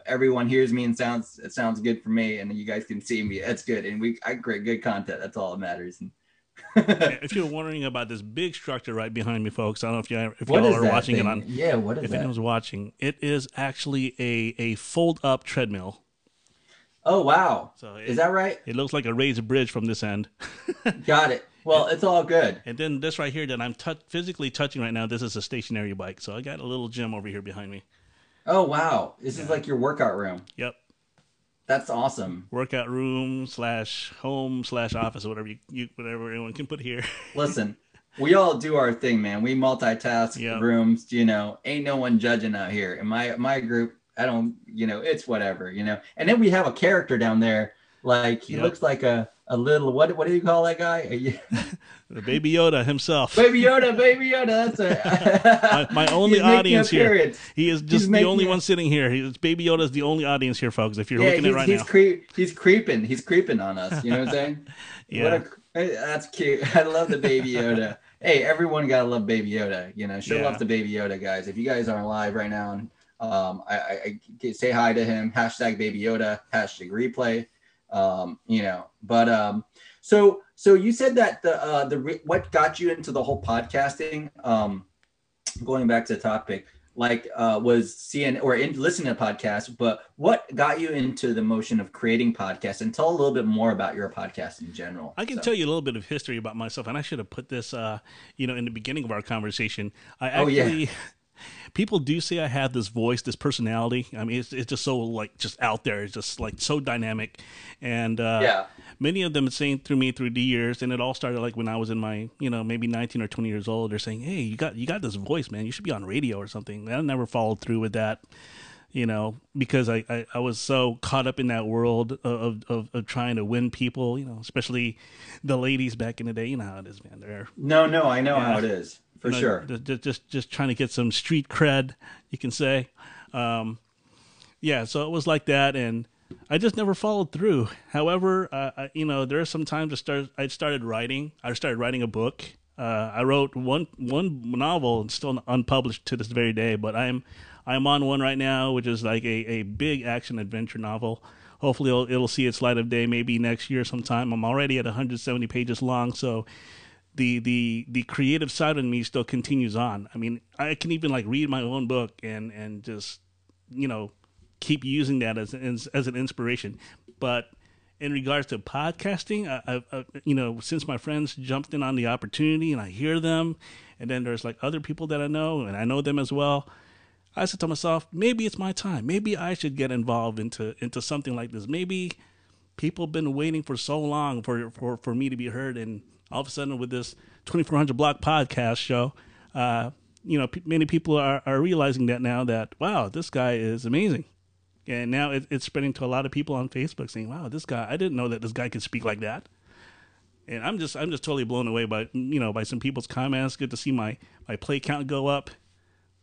Everyone hears me and sounds it sounds good for me, and you guys can see me. It's good, and we I create good content. That's all that matters. Yeah, if you're wondering about this big structure right behind me, folks, I don't know if you if what y'all are watching thing? it on. Yeah, what is If that? anyone's watching, it is actually a a fold up treadmill. Oh wow, So it, is that right? it looks like a raised bridge from this end. Got it. Well, it's all good. And then this right here that I'm tou physically touching right now, this is a stationary bike. So I got a little gym over here behind me. Oh wow, this is like your workout room. Yep. That's awesome. Workout room slash home slash office or whatever you, you whatever anyone can put here. Listen, we all do our thing, man. We multitask Yeah. rooms, you know, ain't no one judging out here. In my my group, I don't, you know, it's whatever, you know. And then we have a character down there, like he Yep. looks like a a little what what do you call that guy? The baby Yoda himself. baby Yoda, baby Yoda. That's a My- my only audience here. He is just the only it- one sitting here. He's, baby Yoda is the only audience here, folks. If you're Yeah, looking he's, at right he's now, creep he's creeping. He's creeping on us. You know what I'm saying? yeah, What a, eh, that's cute. I love the baby Yoda. hey, everyone gotta love baby Yoda. You know, show Yeah. love to baby Yoda, guys. If you guys aren't live right now, and um, I, I, say hi to him. Hashtag baby Yoda. Hashtag replay. Um, you know, but um, so so you said that the uh the re- what got you into the whole podcasting um, going back to the topic like uh, was seeing or in listening to podcasts, but what got you into the motion of creating podcasts? And tell a little bit more about your podcast in general. I can So- tell you a little bit of history about myself, and I should have put this, uh, you know, in the beginning of our conversation. I Oh, yeah. people do say I have this voice, this personality. I mean, it's, it's just so like just out there. It's just like so dynamic, and uh, Yeah. many of them saying through me through the years, and it all started like when I was in my, you know, maybe nineteen or twenty years old. They're saying, "Hey, you got you got this voice, man. You should be on radio or something." I never followed through with that, you know, because I I, I was so caught up in that world of, of of trying to win people, you know, especially the ladies back in the day. You know how it is, man. They're No, no, I know how it is for you know, sure. ju- ju- Just, just trying to get some street cred, you can say. Um, yeah, so it was like that, and I just never followed through. However, uh, I, you know, there are some times I started. I started writing. I started writing a book. Uh, I wrote one one novel, and still unpublished to this very day. But I'm I'm on one right now, which is like a, a big action adventure novel. Hopefully, it'll, it'll see its light of day maybe next year sometime. I'm already at 170 pages long, so the the the creative side of me still continues on. I mean, I can even like read my own book and and just you know keep using that as as, as an inspiration. But in regards to podcasting, I, I, I you know since my friends jumped in on the opportunity and I hear them, and then there's like other people that I know and I know them as well. I said to myself, maybe it's my time. Maybe I should get involved into into something like this. Maybe people have been waiting for so long for, for, for me to be heard. And all of a sudden, with this 2400 Block podcast show, uh, you know, p- many people are, are realizing that now that, wow, this guy is amazing. And now it, it's spreading to a lot of people on Facebook saying, wow, this guy, I didn't know that this guy could speak like that. And I'm just, I'm just totally blown away by, you know, by some people's comments. Good to see my, my play count go up.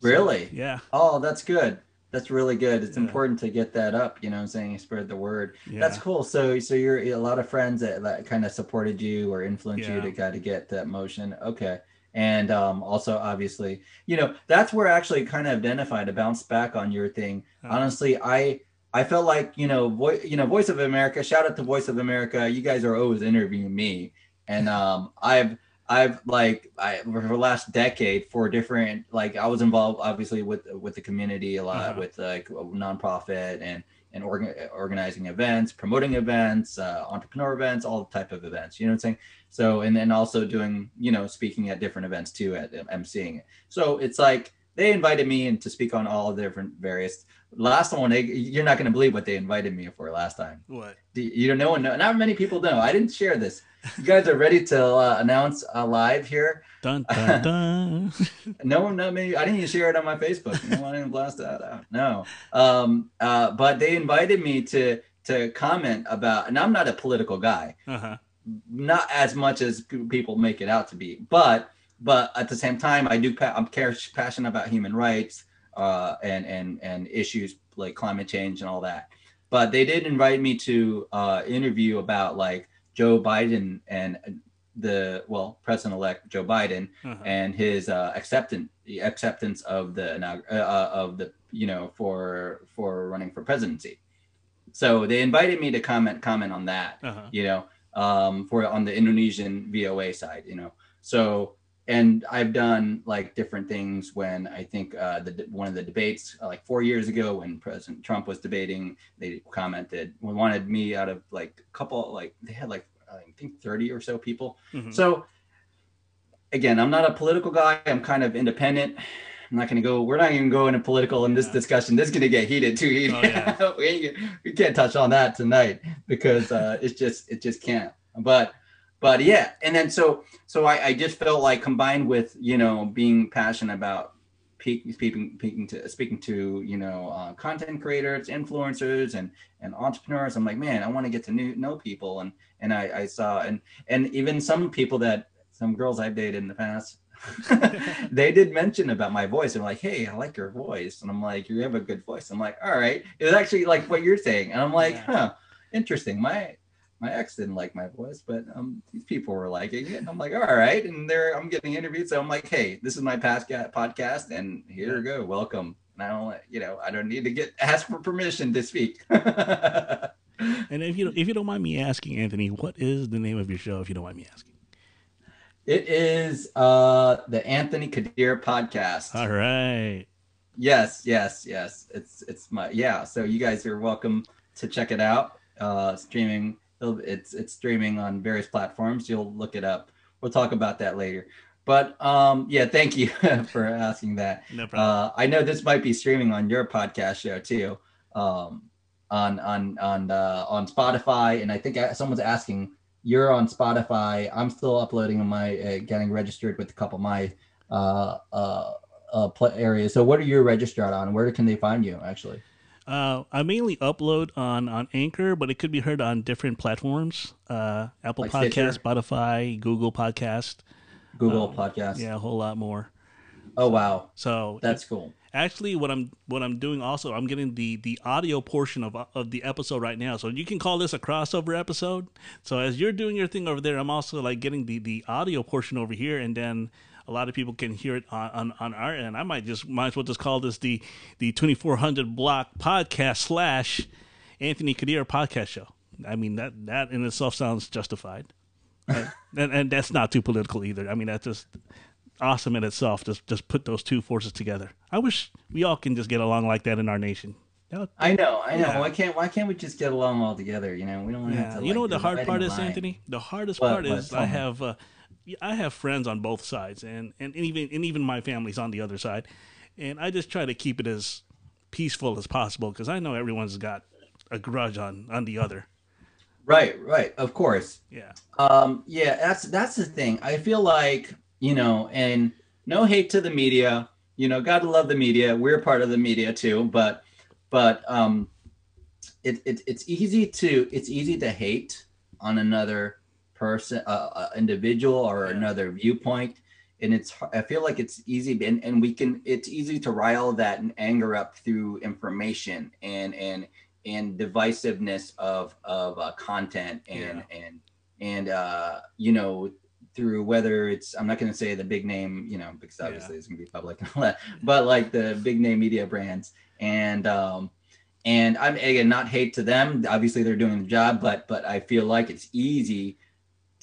Really? Yeah. Oh, that's good. That's really good. It's Yeah. important to get that up, you know I'm saying? Spread the word. Yeah. That's cool. So so you're a lot of friends that, that kind of supported you or influenced you to kind of get that motion. Okay. And um, also obviously, you know, that's where I actually kind of identified to bounce back on your thing. Uh, Honestly, I I felt like you know, voice you know, Voice of America. Shout out to Voice of America. You guys are always interviewing me, and um, I've I've like I for the last decade for different like I was involved obviously with with the community a lot uh-huh. with like nonprofit and and organ, organizing events, promoting events, uh, entrepreneur events, all type of events. You know what I'm saying? So and then also doing you know speaking at different events too at emceeing it. So it's like they invited me in to speak on all the different various last one they, you're not going to believe what they invited me for last time what you don't know not many people know i didn't share this you guys are ready to uh, announce uh, live here? Dun, dun, dun. no one no me i didn't even share it on my facebook. No one didn't blast that out. No. Um uh but they invited me to to comment about and i'm not a political guy. Uh-huh. not as much as people make it out to be. But but at the same time i do i'm passionate about human rights uh, and and and issues like climate change and all that. But they did invite me to uh, interview about like Joe Biden and the well President-elect Joe Biden uh-huh. and his uh, acceptance acceptance of the uh, uh, of the you know for for running for presidency. So they invited me to comment comment on that. Uh-huh. You know, um, for on the Indonesian VOA side. You know, so and I've done like different things when I think uh, the one of the debates uh, like four years ago when President Trump was debating, they commented wanted me out of like a couple like they had like I think thirty or so people. Mm-hmm. So again, I'm not a political guy. I'm kind of independent. I'm not going to go. We're not even going to political in this yeah. discussion. This is going to get heated too heated. Oh, yeah. we, we, can't touch on that tonight because uh, it's just it just can't. But but yeah and then so so I, I just felt like combined with you know being passionate about speaking speaking to speaking to you know uh, content creators influencers and and entrepreneurs i'm like man i want to get to new, know people and and I, I saw and and even some people that some girls i've dated in the past they did mention about my voice and like hey i like your voice and i'm like you have a good voice i'm like all right it's actually like what you're saying and i'm like yeah. huh interesting my my ex didn't like my voice, but um, these people were liking it. And I'm like, all right. And there, I'm getting interviewed. So I'm like, hey, this is my past podcast, and here we go. Welcome. And I don't, you know, I don't need to get asked for permission to speak. and if you if you don't mind me asking, Anthony, what is the name of your show? If you don't mind me asking. It is uh the Anthony Kadir podcast. All right. Yes, yes, yes. It's it's my yeah. So you guys are welcome to check it out. Uh streaming it's it's streaming on various platforms. You'll look it up. We'll talk about that later. But um, yeah, thank you for asking that. No problem. Uh, I know this might be streaming on your podcast show too, um, on on on uh, on Spotify, and I think someone's asking. You're on Spotify. I'm still uploading my uh, getting registered with a couple of my uh, uh, uh, areas. So, what are you registered on? Where can they find you actually? Uh, I mainly upload on on Anchor, but it could be heard on different platforms: uh, Apple like Podcast, Stitcher. Spotify, Google Podcast, Google um, Podcast. Yeah, a whole lot more. Oh wow! So that's cool. Actually, what I'm what I'm doing also, I'm getting the the audio portion of of the episode right now. So you can call this a crossover episode. So as you're doing your thing over there, I'm also like getting the the audio portion over here, and then a lot of people can hear it on, on, on our end. I might just might as well just call this the the 2400 block podcast slash Anthony Kadir podcast show. I mean that that in itself sounds justified, and, and that's not too political either. I mean that's just awesome in itself. Just just put those two forces together. I wish we all can just get along like that in our nation. I know, I know. Yeah. Why can't Why can't we just get along all together? You know, we don't yeah. have to. You like, know what the hard part is, line. Anthony? The hardest what, part what, is I have uh, I have friends on both sides, and, and, even and even my family's on the other side, and I just try to keep it as peaceful as possible because I know everyone's got a grudge on on the other. Right, right, of course. Yeah. Um, yeah, that's that's the thing. I feel like you know, and no hate to the media. You know, gotta love the media. We're part of the media too, but but um, it, it it's easy to it's easy to hate on another person, uh, uh, individual, or yeah. another viewpoint. And it's I feel like it's easy, and, and we can it's easy to rile that and anger up through information and and and divisiveness of of uh, content and yeah. and and uh, you know through whether it's I'm not going to say the big name, you know, because obviously yeah. it's going to be public, but like the big name media brands and um, and I'm again not hate to them. Obviously, they're doing the job, but but I feel like it's easy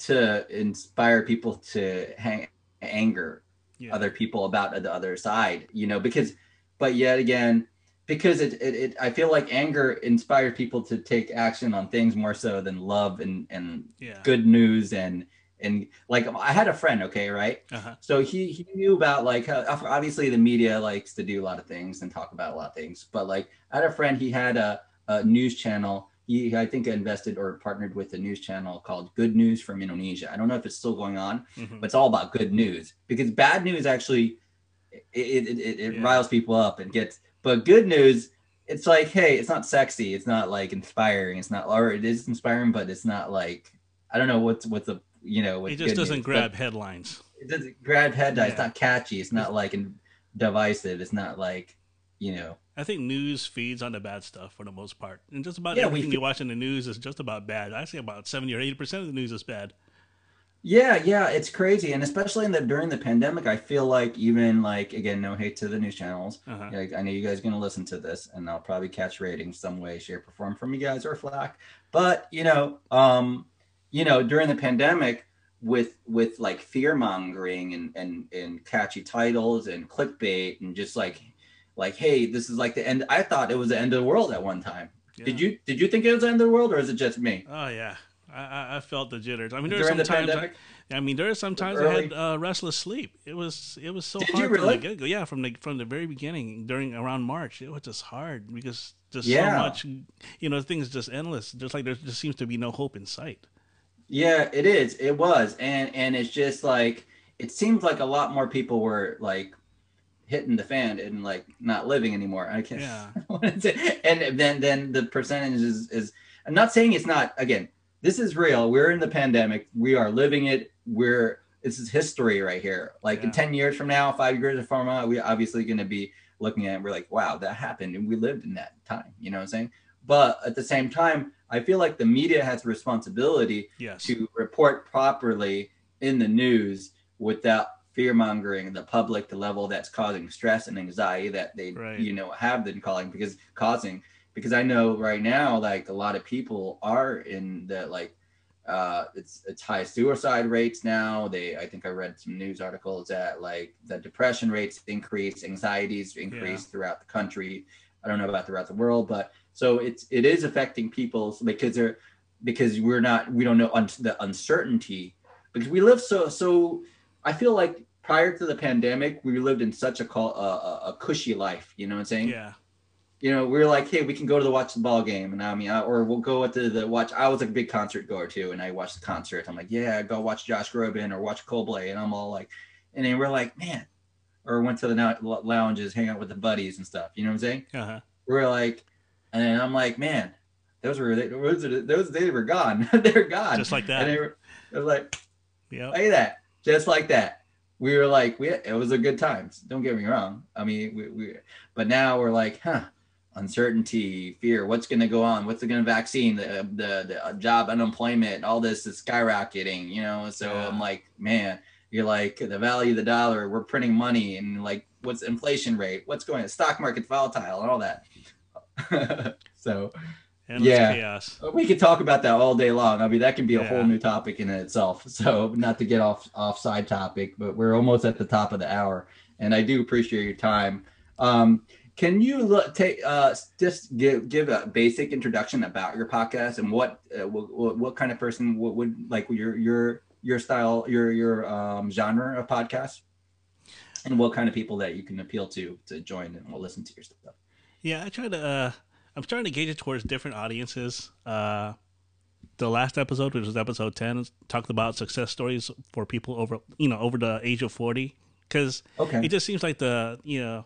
to inspire people to hang anger yeah. other people about the other side, you know, because but yet again, because it, it, it, I feel like anger inspires people to take action on things more so than love and and yeah. good news and and like I had a friend, okay, right? Uh-huh. So he he knew about like obviously the media likes to do a lot of things and talk about a lot of things, but like I had a friend, he had a, a news channel. He I think invested or partnered with a news channel called Good News from Indonesia. I don't know if it's still going on, mm-hmm. but it's all about good news because bad news actually it it, it, it yeah. riles people up and gets, but good news it's like hey it's not sexy it's not like inspiring it's not or it is inspiring but it's not like i don't know what's what's the you know, it just doesn't news. grab headlines. It doesn't grab headlines. Yeah. It's not catchy. It's not like divisive. It's not like, you know. I think news feeds on the bad stuff for the most part, and just about yeah, everything you watch in the news is just about bad. I say about seventy or eighty percent of the news is bad. Yeah, yeah, it's crazy, and especially in the during the pandemic, I feel like even like again, no hate to the news channels. Uh-huh. Like, I know you guys are gonna listen to this, and I'll probably catch ratings some way, shape, or form from you guys or flack. But you know, um, you know, during the pandemic with with like fear mongering and, and and catchy titles and clickbait and just like like hey this is like the end i thought it was the end of the world at one time. Yeah. did you did you think it was the end of the world or is it just me? Oh yeah. I i felt the jitters. I mean there's some times I, I, mean there are some times i had uh, restless sleep. It was it was so did hard really? from the yeah from the from the very beginning during around march it was just hard because just yeah. so much you know things just endless. Just like there just seems to be no hope in sight. Yeah, it is. It was, and and it's just like it seems like a lot more people were like hitting the fan and like not living anymore. I can't. Yeah. and then then the percentage is is. I'm not saying it's not. Again, this is real. We're in the pandemic. We are living it. We're this is history right here. Like yeah. in ten years from now, five years from now, we're obviously going to be looking at. it. We're like, wow, that happened, and we lived in that time. You know what I'm saying? But at the same time, I feel like the media has a responsibility yes. to report properly in the news without fear mongering the public the level that's causing stress and anxiety that they right. you know have been calling because causing because I know right now like a lot of people are in the like uh it's it's high suicide rates now they i think i read some news articles that like the depression rates increase anxieties increase yeah. throughout the country i don't know about throughout the world but so it's it is affecting people because they're because we're not we don't know un- the uncertainty because we live so so. I feel like prior to the pandemic, we lived in such a call a, a cushy life. You know what I'm saying? Yeah. You know, we are like, hey, we can go to the watch the ball game, and I mean, I, or we'll go to the watch. I was like a big concert goer too, and I watched the concert. I'm like, yeah, go watch Josh Groban or watch Coldplay, and I'm all like, and then we're like, man, or went to the lounges, hang out with the buddies and stuff. You know what I'm saying? Uh-huh. We're like, and then I'm like, man, those were those those they were gone. They're gone. Just like that. And they were, it was like, yeah, like that, just like that. We were like, we it was a good times. Don't get me wrong. I mean, we, we but now we're like, huh, uncertainty, fear. What's going to go on? What's going to vaccine? The the the uh, job unemployment, all this is skyrocketing. You know, so yeah. I'm like, man, you're like the value of the dollar. We're printing money, and like, what's inflation rate? What's going? Stock market volatile, and all that so Endless yeah, chaos. we could talk about that all day long. I mean, that can be a yeah. whole new topic in itself. So, not to get off off side topic, but we're almost at the top of the hour, and I do appreciate your time. Um, can you look, take uh, just give give a basic introduction about your podcast and what uh, what, what kind of person what would like your your your style your your um, genre of podcast, and what kind of people that you can appeal to to join and will listen to your stuff. Yeah, I try to. Uh, I'm starting to gauge it towards different audiences. Uh, the last episode, which was episode ten, talked about success stories for people over, you know, over the age of forty. Because okay. it just seems like the, you know,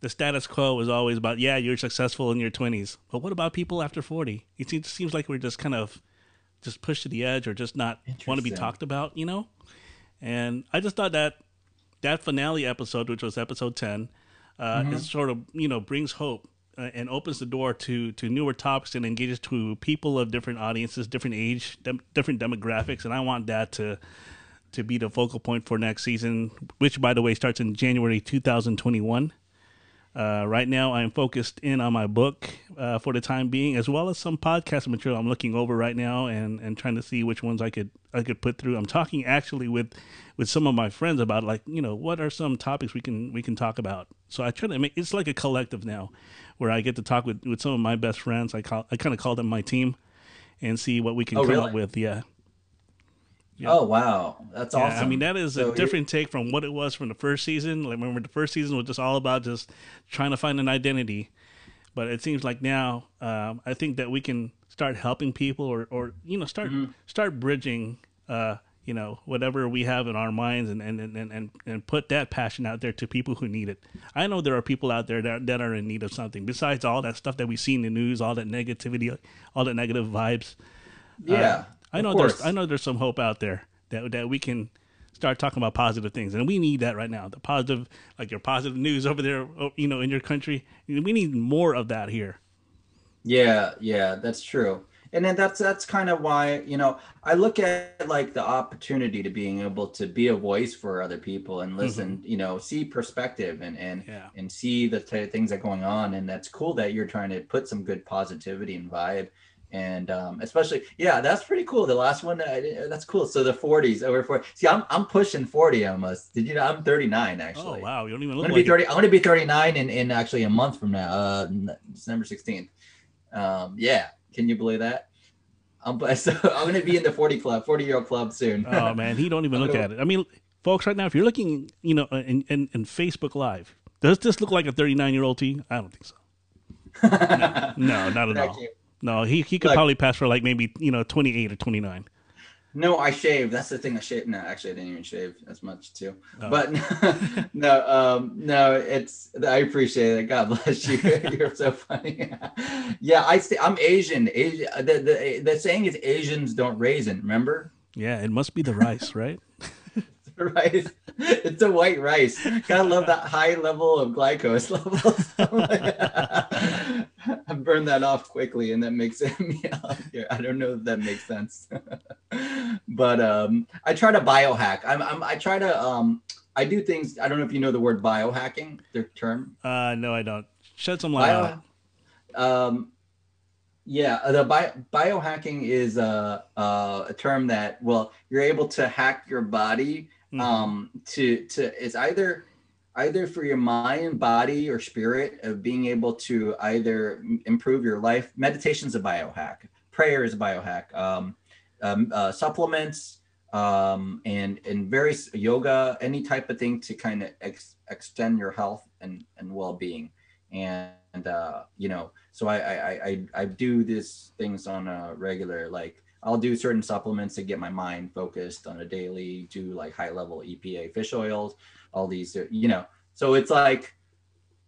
the status quo is always about, yeah, you're successful in your twenties, but what about people after forty? It seems, seems like we're just kind of just pushed to the edge or just not want to be talked about, you know. And I just thought that that finale episode, which was episode ten uh, mm-hmm. is sort of you know brings hope and opens the door to to newer topics and engages to people of different audiences, different age, dem- different demographics, and I want that to to be the focal point for next season, which by the way starts in January 2021. Uh, right now, I'm focused in on my book uh, for the time being, as well as some podcast material I'm looking over right now and, and trying to see which ones I could I could put through. I'm talking actually with with some of my friends about like you know what are some topics we can we can talk about. So I try to make it's like a collective now, where I get to talk with, with some of my best friends. I call I kind of call them my team, and see what we can Oh, come really? up with. Yeah. Yeah. Oh wow, that's Yeah, awesome. I mean, that is So a different take from what it was from the first season. Like, remember, the first season was just all about just trying to find an identity. But it seems like now, um, I think that we can start helping people, or, or you know, start Mm-hmm. start bridging, uh, you know, whatever we have in our minds, and and, and, and and put that passion out there to people who need it. I know there are people out there that that are in need of something besides all that stuff that we see in the news, all that negativity, all that negative vibes. Uh, yeah. I know there's I know there's some hope out there that that we can start talking about positive things, and we need that right now. The positive, like your positive news over there, you know, in your country. We need more of that here. Yeah, yeah, that's true. And then that's that's kind of why, you know, I look at like the opportunity to being able to be a voice for other people and listen, you know, see perspective and and Yeah. and see the t- things that are going on. And that's cool that you're trying to put some good positivity and vibe. And um especially yeah that's pretty cool. The last one uh, that's cool. So the 40s over 40 see i'm i'm pushing 40 almost. Did you know i'm 39 actually. Oh wow, you don't even I'm look gonna like be 30. I'm gonna be 39 in, in actually a month from now, uh, December 16th. Um, yeah, can you believe that? I'm so I'm gonna be in the 40 club, 40 year old club soon. Oh man, he don't even look at it. I mean, folks, right now, if you're looking, you know, uh, in, in, in Facebook Live, does this look like a 39 year old to you? I don't think so. No, not at all. No, he he could Look. probably pass for like maybe you know 28 or 29. No, I shave. That's the thing. I shave. No, actually, I didn't even shave as much too. Oh. But no, um, no, it's. I appreciate it. God bless you. You're so funny. yeah, I say I'm Asian. Asian. The, the the saying is Asians don't raisin. Remember? Yeah, it must be the rice, right? rice. It's a white rice. Gotta love that high level of glycose levels. I burn that off quickly, and that makes it. Yeah, I don't know if that makes sense, but um, I try to biohack. I'm, I'm I try to um, I do things. I don't know if you know the word biohacking, the term. Uh, no, I don't. Shed some light on it. Um, yeah, the bio, biohacking is a, a a term that well, you're able to hack your body Mhm. um to to it's either either for your mind body or spirit of being able to either improve your life meditation's a biohack. Prayer is a biohack. Um, um uh, supplements um and and various yoga any type of thing to kind of ex- extend your health and and well-being. And uh you know so I i i I do these things on a regular like I'll do certain supplements to get my mind focused on a daily, do like high level EPA fish oils, all these, uh, you know. So it's like,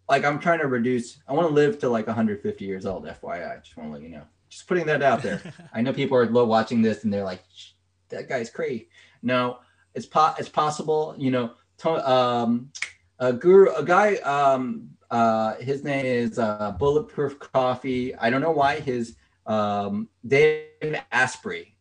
like I'm trying to reduce. I want to live to like 150 years old. FYI, just want to let you know. Just putting that out there. I know people are watching this and they're like, "That guy's crazy." No, it's po- it's possible. You know, to- um, a guru, a guy. Um, uh, his name is uh, Bulletproof Coffee. I don't know why his um, Dave Asprey.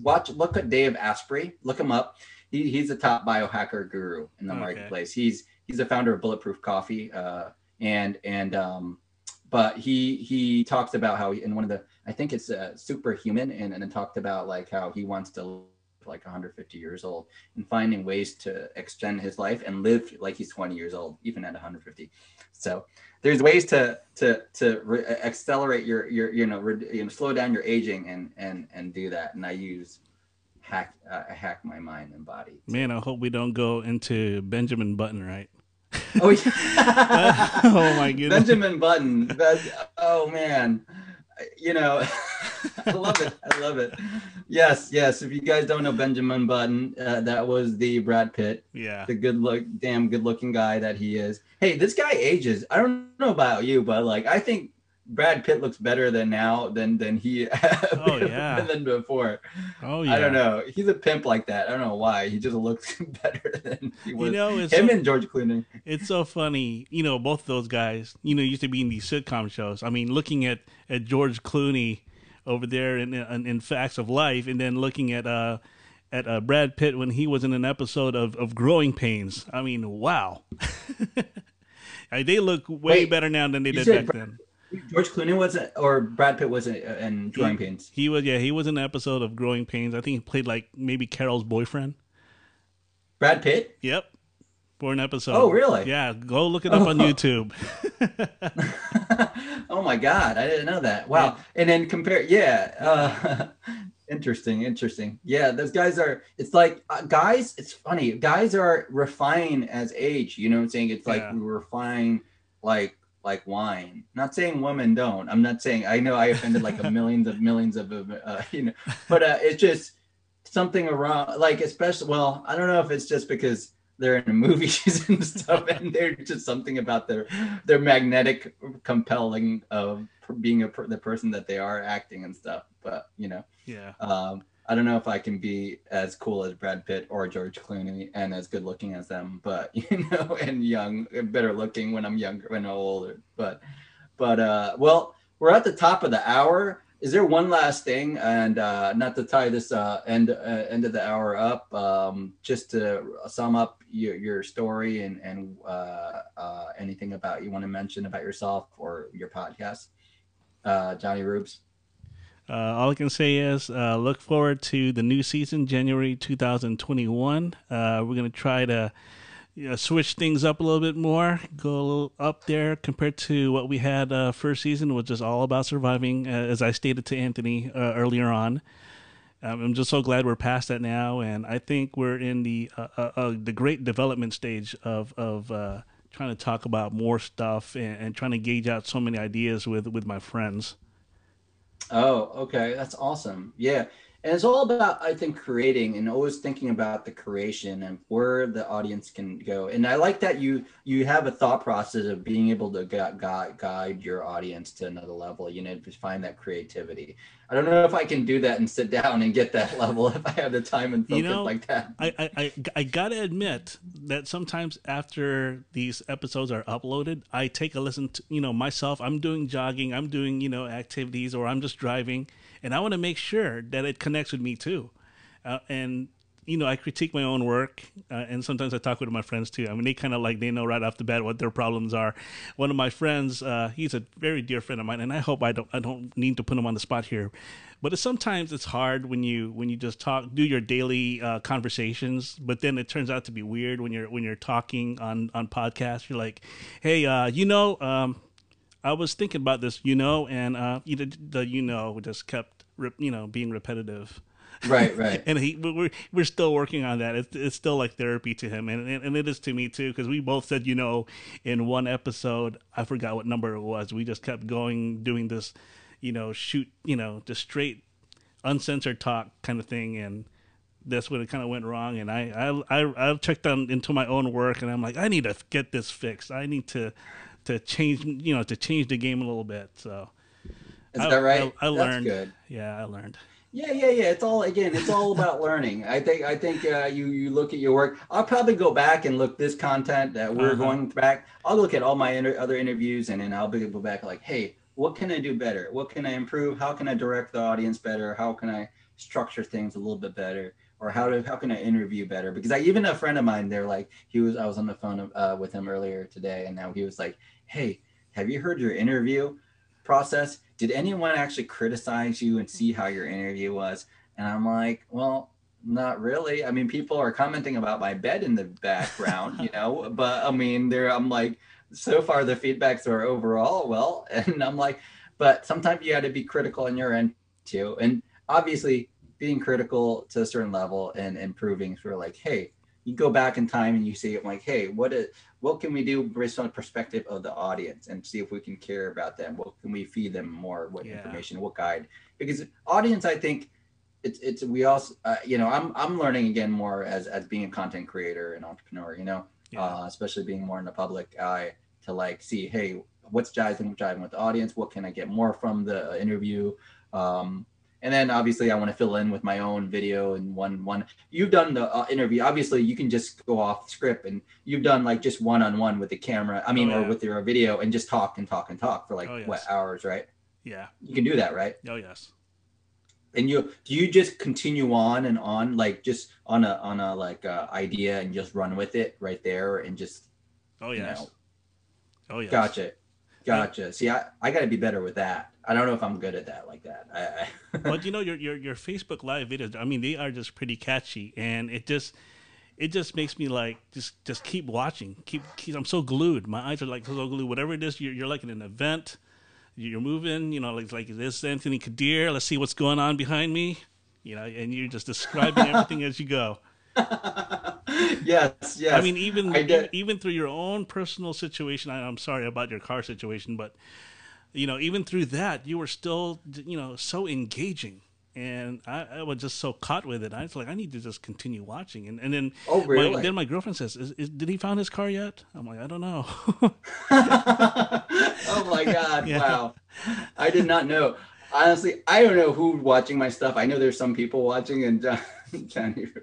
Watch, look at Dave Asprey. Look him up. He, he's a top biohacker guru in the Okay. marketplace. He's he's the founder of Bulletproof Coffee, uh, and and um, but he he talks about how he, in one of the I think it's uh, Superhuman, and and talked about like how he wants to live like 150 years old and finding ways to extend his life and live like he's 20 years old even at 150. So there's ways to to to re- accelerate your your you know re- you know slow down your aging and and and do that. And i use hack uh, hack my mind and body. Man, I hope we don't go into Benjamin Button, right? oh yeah. Oh my goodness. benjamin button. That, oh man you know i love it. I love it. Yes yes. If you guys don't know benjamin button uh, that was the brad pitt Yeah. the good look damn good looking guy that he is. Hey this guy ages. I don't know about you but like i think brad pitt looks better than now than than he Oh, yeah. than before Oh yeah. i don't know he's a pimp like that i don't know why he just looks better than he was You know, it's him so, and george clooney it's so funny. You know, both of those guys, you know, used to be in these sitcom shows. I mean, looking at at George Clooney over there in in, in Facts of Life, and then looking at uh at uh, Brad Pitt when he was in an episode of of Growing Pains. I mean, wow. Uh, they look way Wait, better now than they did back Bra- then. George Clooney wasn't, or Brad Pitt wasn't uh, in Growing he, Pains. He was yeah, he was in an episode of Growing Pains. I think he played like maybe Carol's boyfriend. Brad Pitt. Yep. For an episode. Oh, really? Yeah, go look it up on Oh. YouTube. oh my God, I didn't know that. Wow. And then compare, yeah. Uh, interesting, interesting. Yeah, those guys are. It's like uh, guys. It's funny. Guys are refined as age. You know what I'm saying? It's like Yeah. we refine like like wine. Not saying women don't. I'm not saying. I know I offended like a millions of millions of uh, you know, but uh, it's just something around like especially. Well, I don't know if it's just because they're in movies and stuff and they're just something about their their magnetic compelling of being a per, the person that they are acting and stuff but you know Yeah. um i don't know if i can be as cool as brad pitt or george clooney and as good looking as them but you know and young and better looking when i'm younger when i'm older but but uh well we're at the top of the hour. Is there one last thing? And uh not to tie this uh end uh, end of the hour up um just to sum up your, your story and and uh uh anything about you want to mention about yourself or your podcast uh johnny rubes Uh, all I can say is uh, look forward to the new season, January 2021. Uh, we're going to try to you know, switch things up a little bit more, go a little up there compared to what we had uh, first season, which is all about surviving, uh, as I stated to Anthony uh, earlier on. Um, I'm just so glad we're past that now, and I think we're in the the great development stage of of trying to talk about more stuff and, and trying to gauge out so many ideas with with my friends. Oh, okay. That's awesome. Yeah. And it's all about, I think, creating and always thinking about the creation and where the audience can go. And I like that you you have a thought process of being able to gu- guide, guide your audience to another level, you know, to find that creativity. I don't know if I can do that and sit down and get that level if I have the time and focus You know, like that. I, I, I, I gotta admit that sometimes after these episodes are uploaded, I take a listen to, you know, myself. I'm doing jogging, I'm doing, you know, activities, or I'm just driving, and I want to make sure that it connects with me too. Uh, and, you know, I critique my own work, uh, and sometimes I talk with my friends too. I mean, they kind of like, they know right off the bat what their problems are. One of my friends, uh, he's a very dear friend of mine, and I hope I don't, I don't need to put him on the spot here but it's, sometimes it's hard when you when you just talk do your daily uh, conversations but then it turns out to be weird when you're when you're talking on on podcasts you're like hey uh you know um i was thinking about this you know and uh you the, the you know just kept you know being repetitive Right, right. and he we're we're still working on that. It's it's still like therapy to him, and and, and it is to me too, because we both said you know in one episode I forgot what number it was. We just kept going doing this, you know, shoot, you know, just straight uncensored talk kind of thing, and that's when it kind of went wrong. And I I I, I checked on into my own work, and I'm like, I need to get this fixed. I need to to change, you know, to change the game a little bit. So. Is I- that right? I, I That's learned. good. Yeah, I learned. Yeah, yeah, yeah. It's all again. It's all about learning. I think. I think uh, you you look at your work. I'll probably go back and look this content that we're Uh-huh. going back. I'll look at all my inter- other interviews and then I'll be go back like, hey, what can I do better? What can I improve? How can I direct the audience better? How can I structure things a little bit better? Or how do how can I interview better? Because I even a friend of mine, they're like, he was I was on the phone uh, with him earlier today, and now he was like, hey, have you heard your interview process? Did anyone actually criticize you and see how your interview was? And I'm like, well, not really. I mean, people are commenting about my bed in the background, you know, but I mean, there, I'm like, so far the feedbacks are overall well. And I'm like, but sometimes you got to be critical on your end too. And obviously, being critical to a certain level and improving, sort of like, hey, you go back in time and you see it like, hey, what is, what can we do based on the perspective of the audience and see if we can care about them? What can we feed them more? What Yeah. information? What guide? Because audience, I think it's it's we also uh, you know I'm I'm learning again more as as being a content creator and entrepreneur. You know, Yeah. uh, especially being more in the public eye to like see, hey, what's jiving jiving with the audience? What can I get more from the interview? Um, and then obviously I want to fill in with my own video and one one. You've done the uh, interview. Obviously, you can just go off script and you've done like just one on one with the camera. I mean, Oh, or with your video and just talk and talk and talk for like Oh, yes. what hours, right? yeah. You can do that, right? Oh yes. and you do you just continue on and on like just on a on a like uh, idea and just run with it right there and just Oh you yes. know Oh yeah. Gotcha. Gotcha. See, I, I got to be better with that. I don't know if I'm good at that like that. I, I but you know your, your your Facebook live videos. I mean, they are just pretty catchy, and it just it just makes me like just just keep watching. Keep, keep I'm so glued. My eyes are like so glued. Whatever it is, you're, you're like in an event. You're moving. You know, like like this Anthony Kadir. Let's see what's going on behind me. You know, and you're just describing everything as you go. yes, yes. I mean, even I even through your own personal situation. I, I'm sorry about your car situation, but you know, even through that, you were still, you know, so engaging. And I, I was just so caught with it. I was like, I need to just continue watching. And, and then, oh, really? my, then my girlfriend says, is, is, "Did he found his car yet?" I'm like, "I don't know." oh my god! Yeah. Wow, I did not know. Honestly, I don't know who's watching my stuff. I know there's some people watching, and Johnny.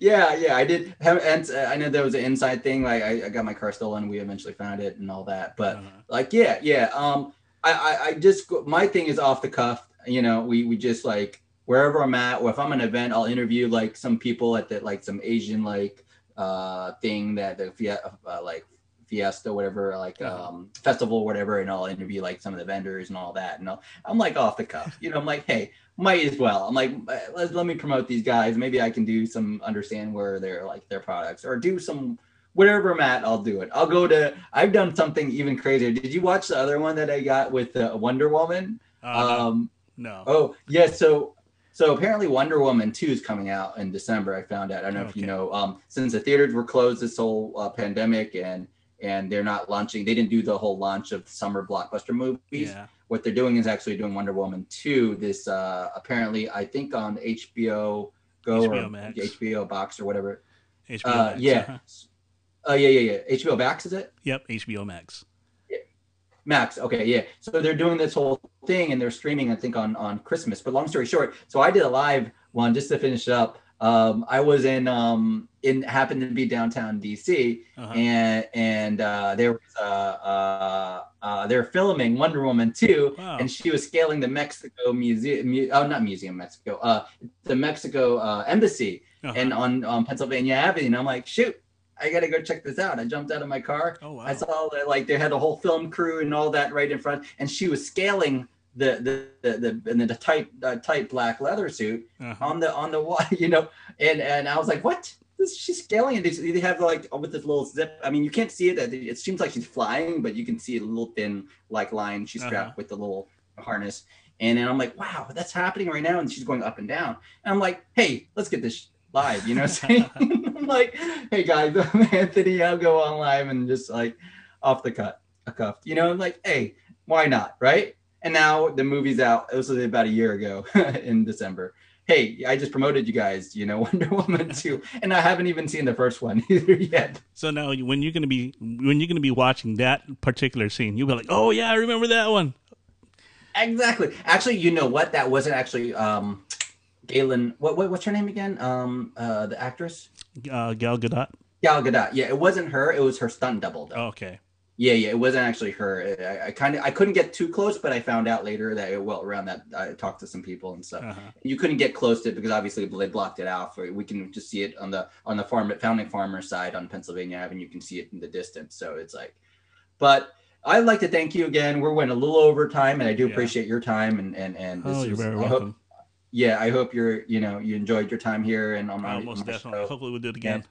Yeah, yeah, I did. Have, and uh, I know there was an inside thing. Like I, I, got my car stolen. We eventually found it and all that. But uh-huh. like, yeah, yeah. Um, I, I, I just my thing is off the cuff. You know, we we just like wherever I'm at, or if I'm an event, I'll interview like some people at the like some Asian like uh thing that the uh, like fiesta whatever like um festival whatever and i'll interview like some of the vendors and all that and i am like off the cuff you know i'm like hey might as well i'm like let, let me promote these guys maybe i can do some understand where they're like their products or do some whatever I'm at, I'll do it. I'll go to. I've done something even crazier. Did you watch the other one that I got with uh, Wonder Woman? Uh, um, no. Oh yeah. So so apparently Wonder Woman two is coming out in December. I found out. I don't know okay. if you know. Um, since the theaters were closed this whole uh, pandemic and and they're not launching. They didn't do the whole launch of summer blockbuster movies. Yeah. What they're doing is actually doing Wonder Woman two. This uh, apparently I think on HBO Go HBO or Max. HBO Box or whatever. HBO uh, Max, yeah. Uh-huh. Oh yeah, yeah, yeah. HBO Max is it? Yep, HBO Max. Yeah. Max. Okay, yeah. So they're doing this whole thing and they're streaming, I think, on on Christmas. But long story short, so I did a live one just to finish up. Um, I was in um in happened to be downtown DC uh-huh. and and uh, there was uh, uh, uh, they're filming Wonder Woman 2 wow. and she was scaling the Mexico museum mu- oh not museum Mexico uh the Mexico uh, embassy uh-huh. and on on Pennsylvania Avenue and I'm like shoot I gotta go check this out. I jumped out of my car. Oh, wow. I saw that like they had a whole film crew and all that right in front, and she was scaling the the the, the in the tight uh, tight black leather suit uh-huh. on the on the wall, you know, and and I was like, what? This, she's scaling it. They, they have like with this little zip. I mean, you can't see it. It seems like she's flying, but you can see a little thin like line she's strapped uh-huh. with the little harness. And then I'm like, wow, that's happening right now. And she's going up and down. And I'm like, hey, let's get this live. You know what I'm saying? I'm like, hey guys, I'm Anthony. I'll go on live and just like off the cut, a cuff. You know, I'm like, hey, why not? Right. And now the movie's out. It was about a year ago in December. Hey, I just promoted you guys, you know, Wonder Woman 2. And I haven't even seen the first one either yet. So now when you're gonna be when you're gonna be watching that particular scene, you'll be like, Oh yeah, I remember that one. Exactly. Actually, you know what? That wasn't actually um Galen. What, what what's her name again? Um, uh, the actress. Uh, Gal Gadot. Gal Gadot. Yeah, it wasn't her. It was her stunt double. Though. Oh, okay. Yeah, yeah, it wasn't actually her. I, I kind of I couldn't get too close, but I found out later that it, well around that I talked to some people and stuff. Uh-huh. You couldn't get close to it because obviously they blocked it out. For we can just see it on the on the farm founding farmer side on Pennsylvania Avenue. You can see it in the distance. So it's like, but I'd like to thank you again. We're went a little over time, and I do yeah. appreciate your time and and and. oh, you're is, very welcome. Hope, yeah, I hope you're, you know, you enjoyed your time here and on my, oh, most my definitely. Show. Hopefully, we'll do it again.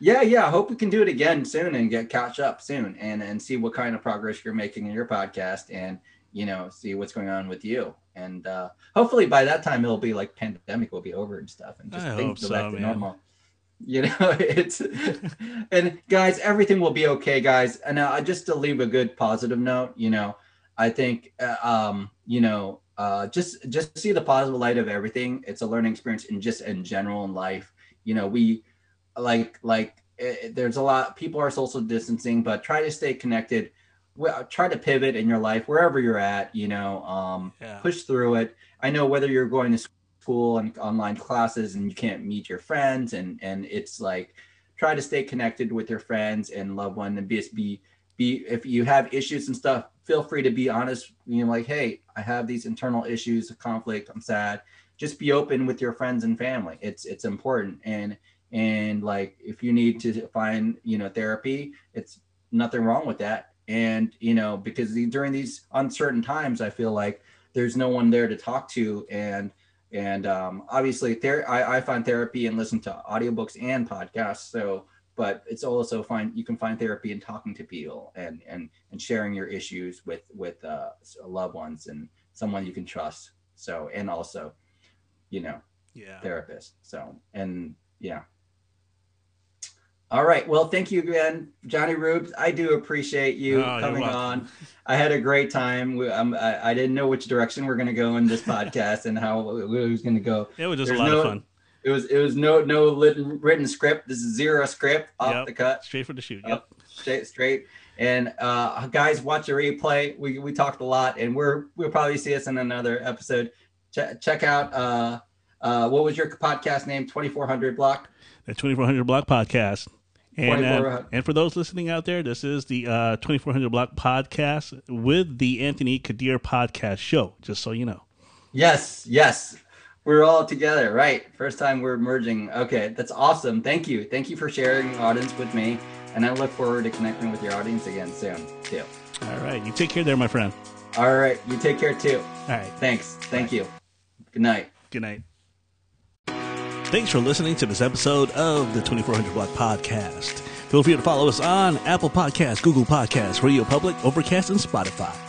Yeah, yeah. I hope we can do it again soon and get catch up soon and and see what kind of progress you're making in your podcast and you know see what's going on with you and uh hopefully by that time it'll be like pandemic will be over and stuff and just I things go so, back to man. normal you know it's and guys everything will be okay guys and uh, just to leave a good positive note you know i think uh, um you know uh, just just see the positive light of everything. It's a learning experience in just in general in life. You know, we like like it, eh, there's a lot. People are social distancing, but try to stay connected. Well, try to pivot in your life wherever you're at. You know, um, yeah. push through it. I know whether you're going to school and online classes and you can't meet your friends, and and it's like try to stay connected with your friends and loved one and be be be if you have issues and stuff feel free to be honest you know like hey i have these internal issues of conflict i'm sad just be open with your friends and family it's it's important and and like if you need to find you know therapy it's nothing wrong with that. And you know because during these uncertain times i feel like there's no one there to talk to. And and um, obviously ther- I, I find therapy and listen to audiobooks and podcasts. So but it's also fine you can find therapy in talking to people and and and sharing your issues with with uh, loved ones and someone you can trust. So and also you know Yeah. therapist. So and yeah all right. Well thank you again johnny rubes i do appreciate you Oh, coming on. I had a great time. We- um, I, I didn't know which direction we're going to go in this podcast and how it was going to go. It was just There's a lot no- of fun. it was it was no no written, written script. This is zero script off Yep. the cut. Straight for the shoot. Yep. straight straight. And uh guys watch the replay. We we talked a lot and we're we'll probably see us in another episode. Check, check out uh uh what was your podcast name? 2400 block? The 2400 Block Podcast. And, uh, and for those listening out there, this is the uh, 2400 Block Podcast with the Anthony Kadir Podcast Show, just so you know. yes yes. We're all together right. First time we're merging. Okay that's awesome. Thank you. Thank you for sharing the audience with me and i look forward to connecting with your audience again soon too. All right. You take care there, my friend. all right you take care too. All right. thanks. Thank you. Good night. Good night. Thanks for listening to this episode of the 2400 Block Podcast. Feel free to follow us on Apple Podcasts, Google Podcasts, Radio Public, Overcast, and Spotify.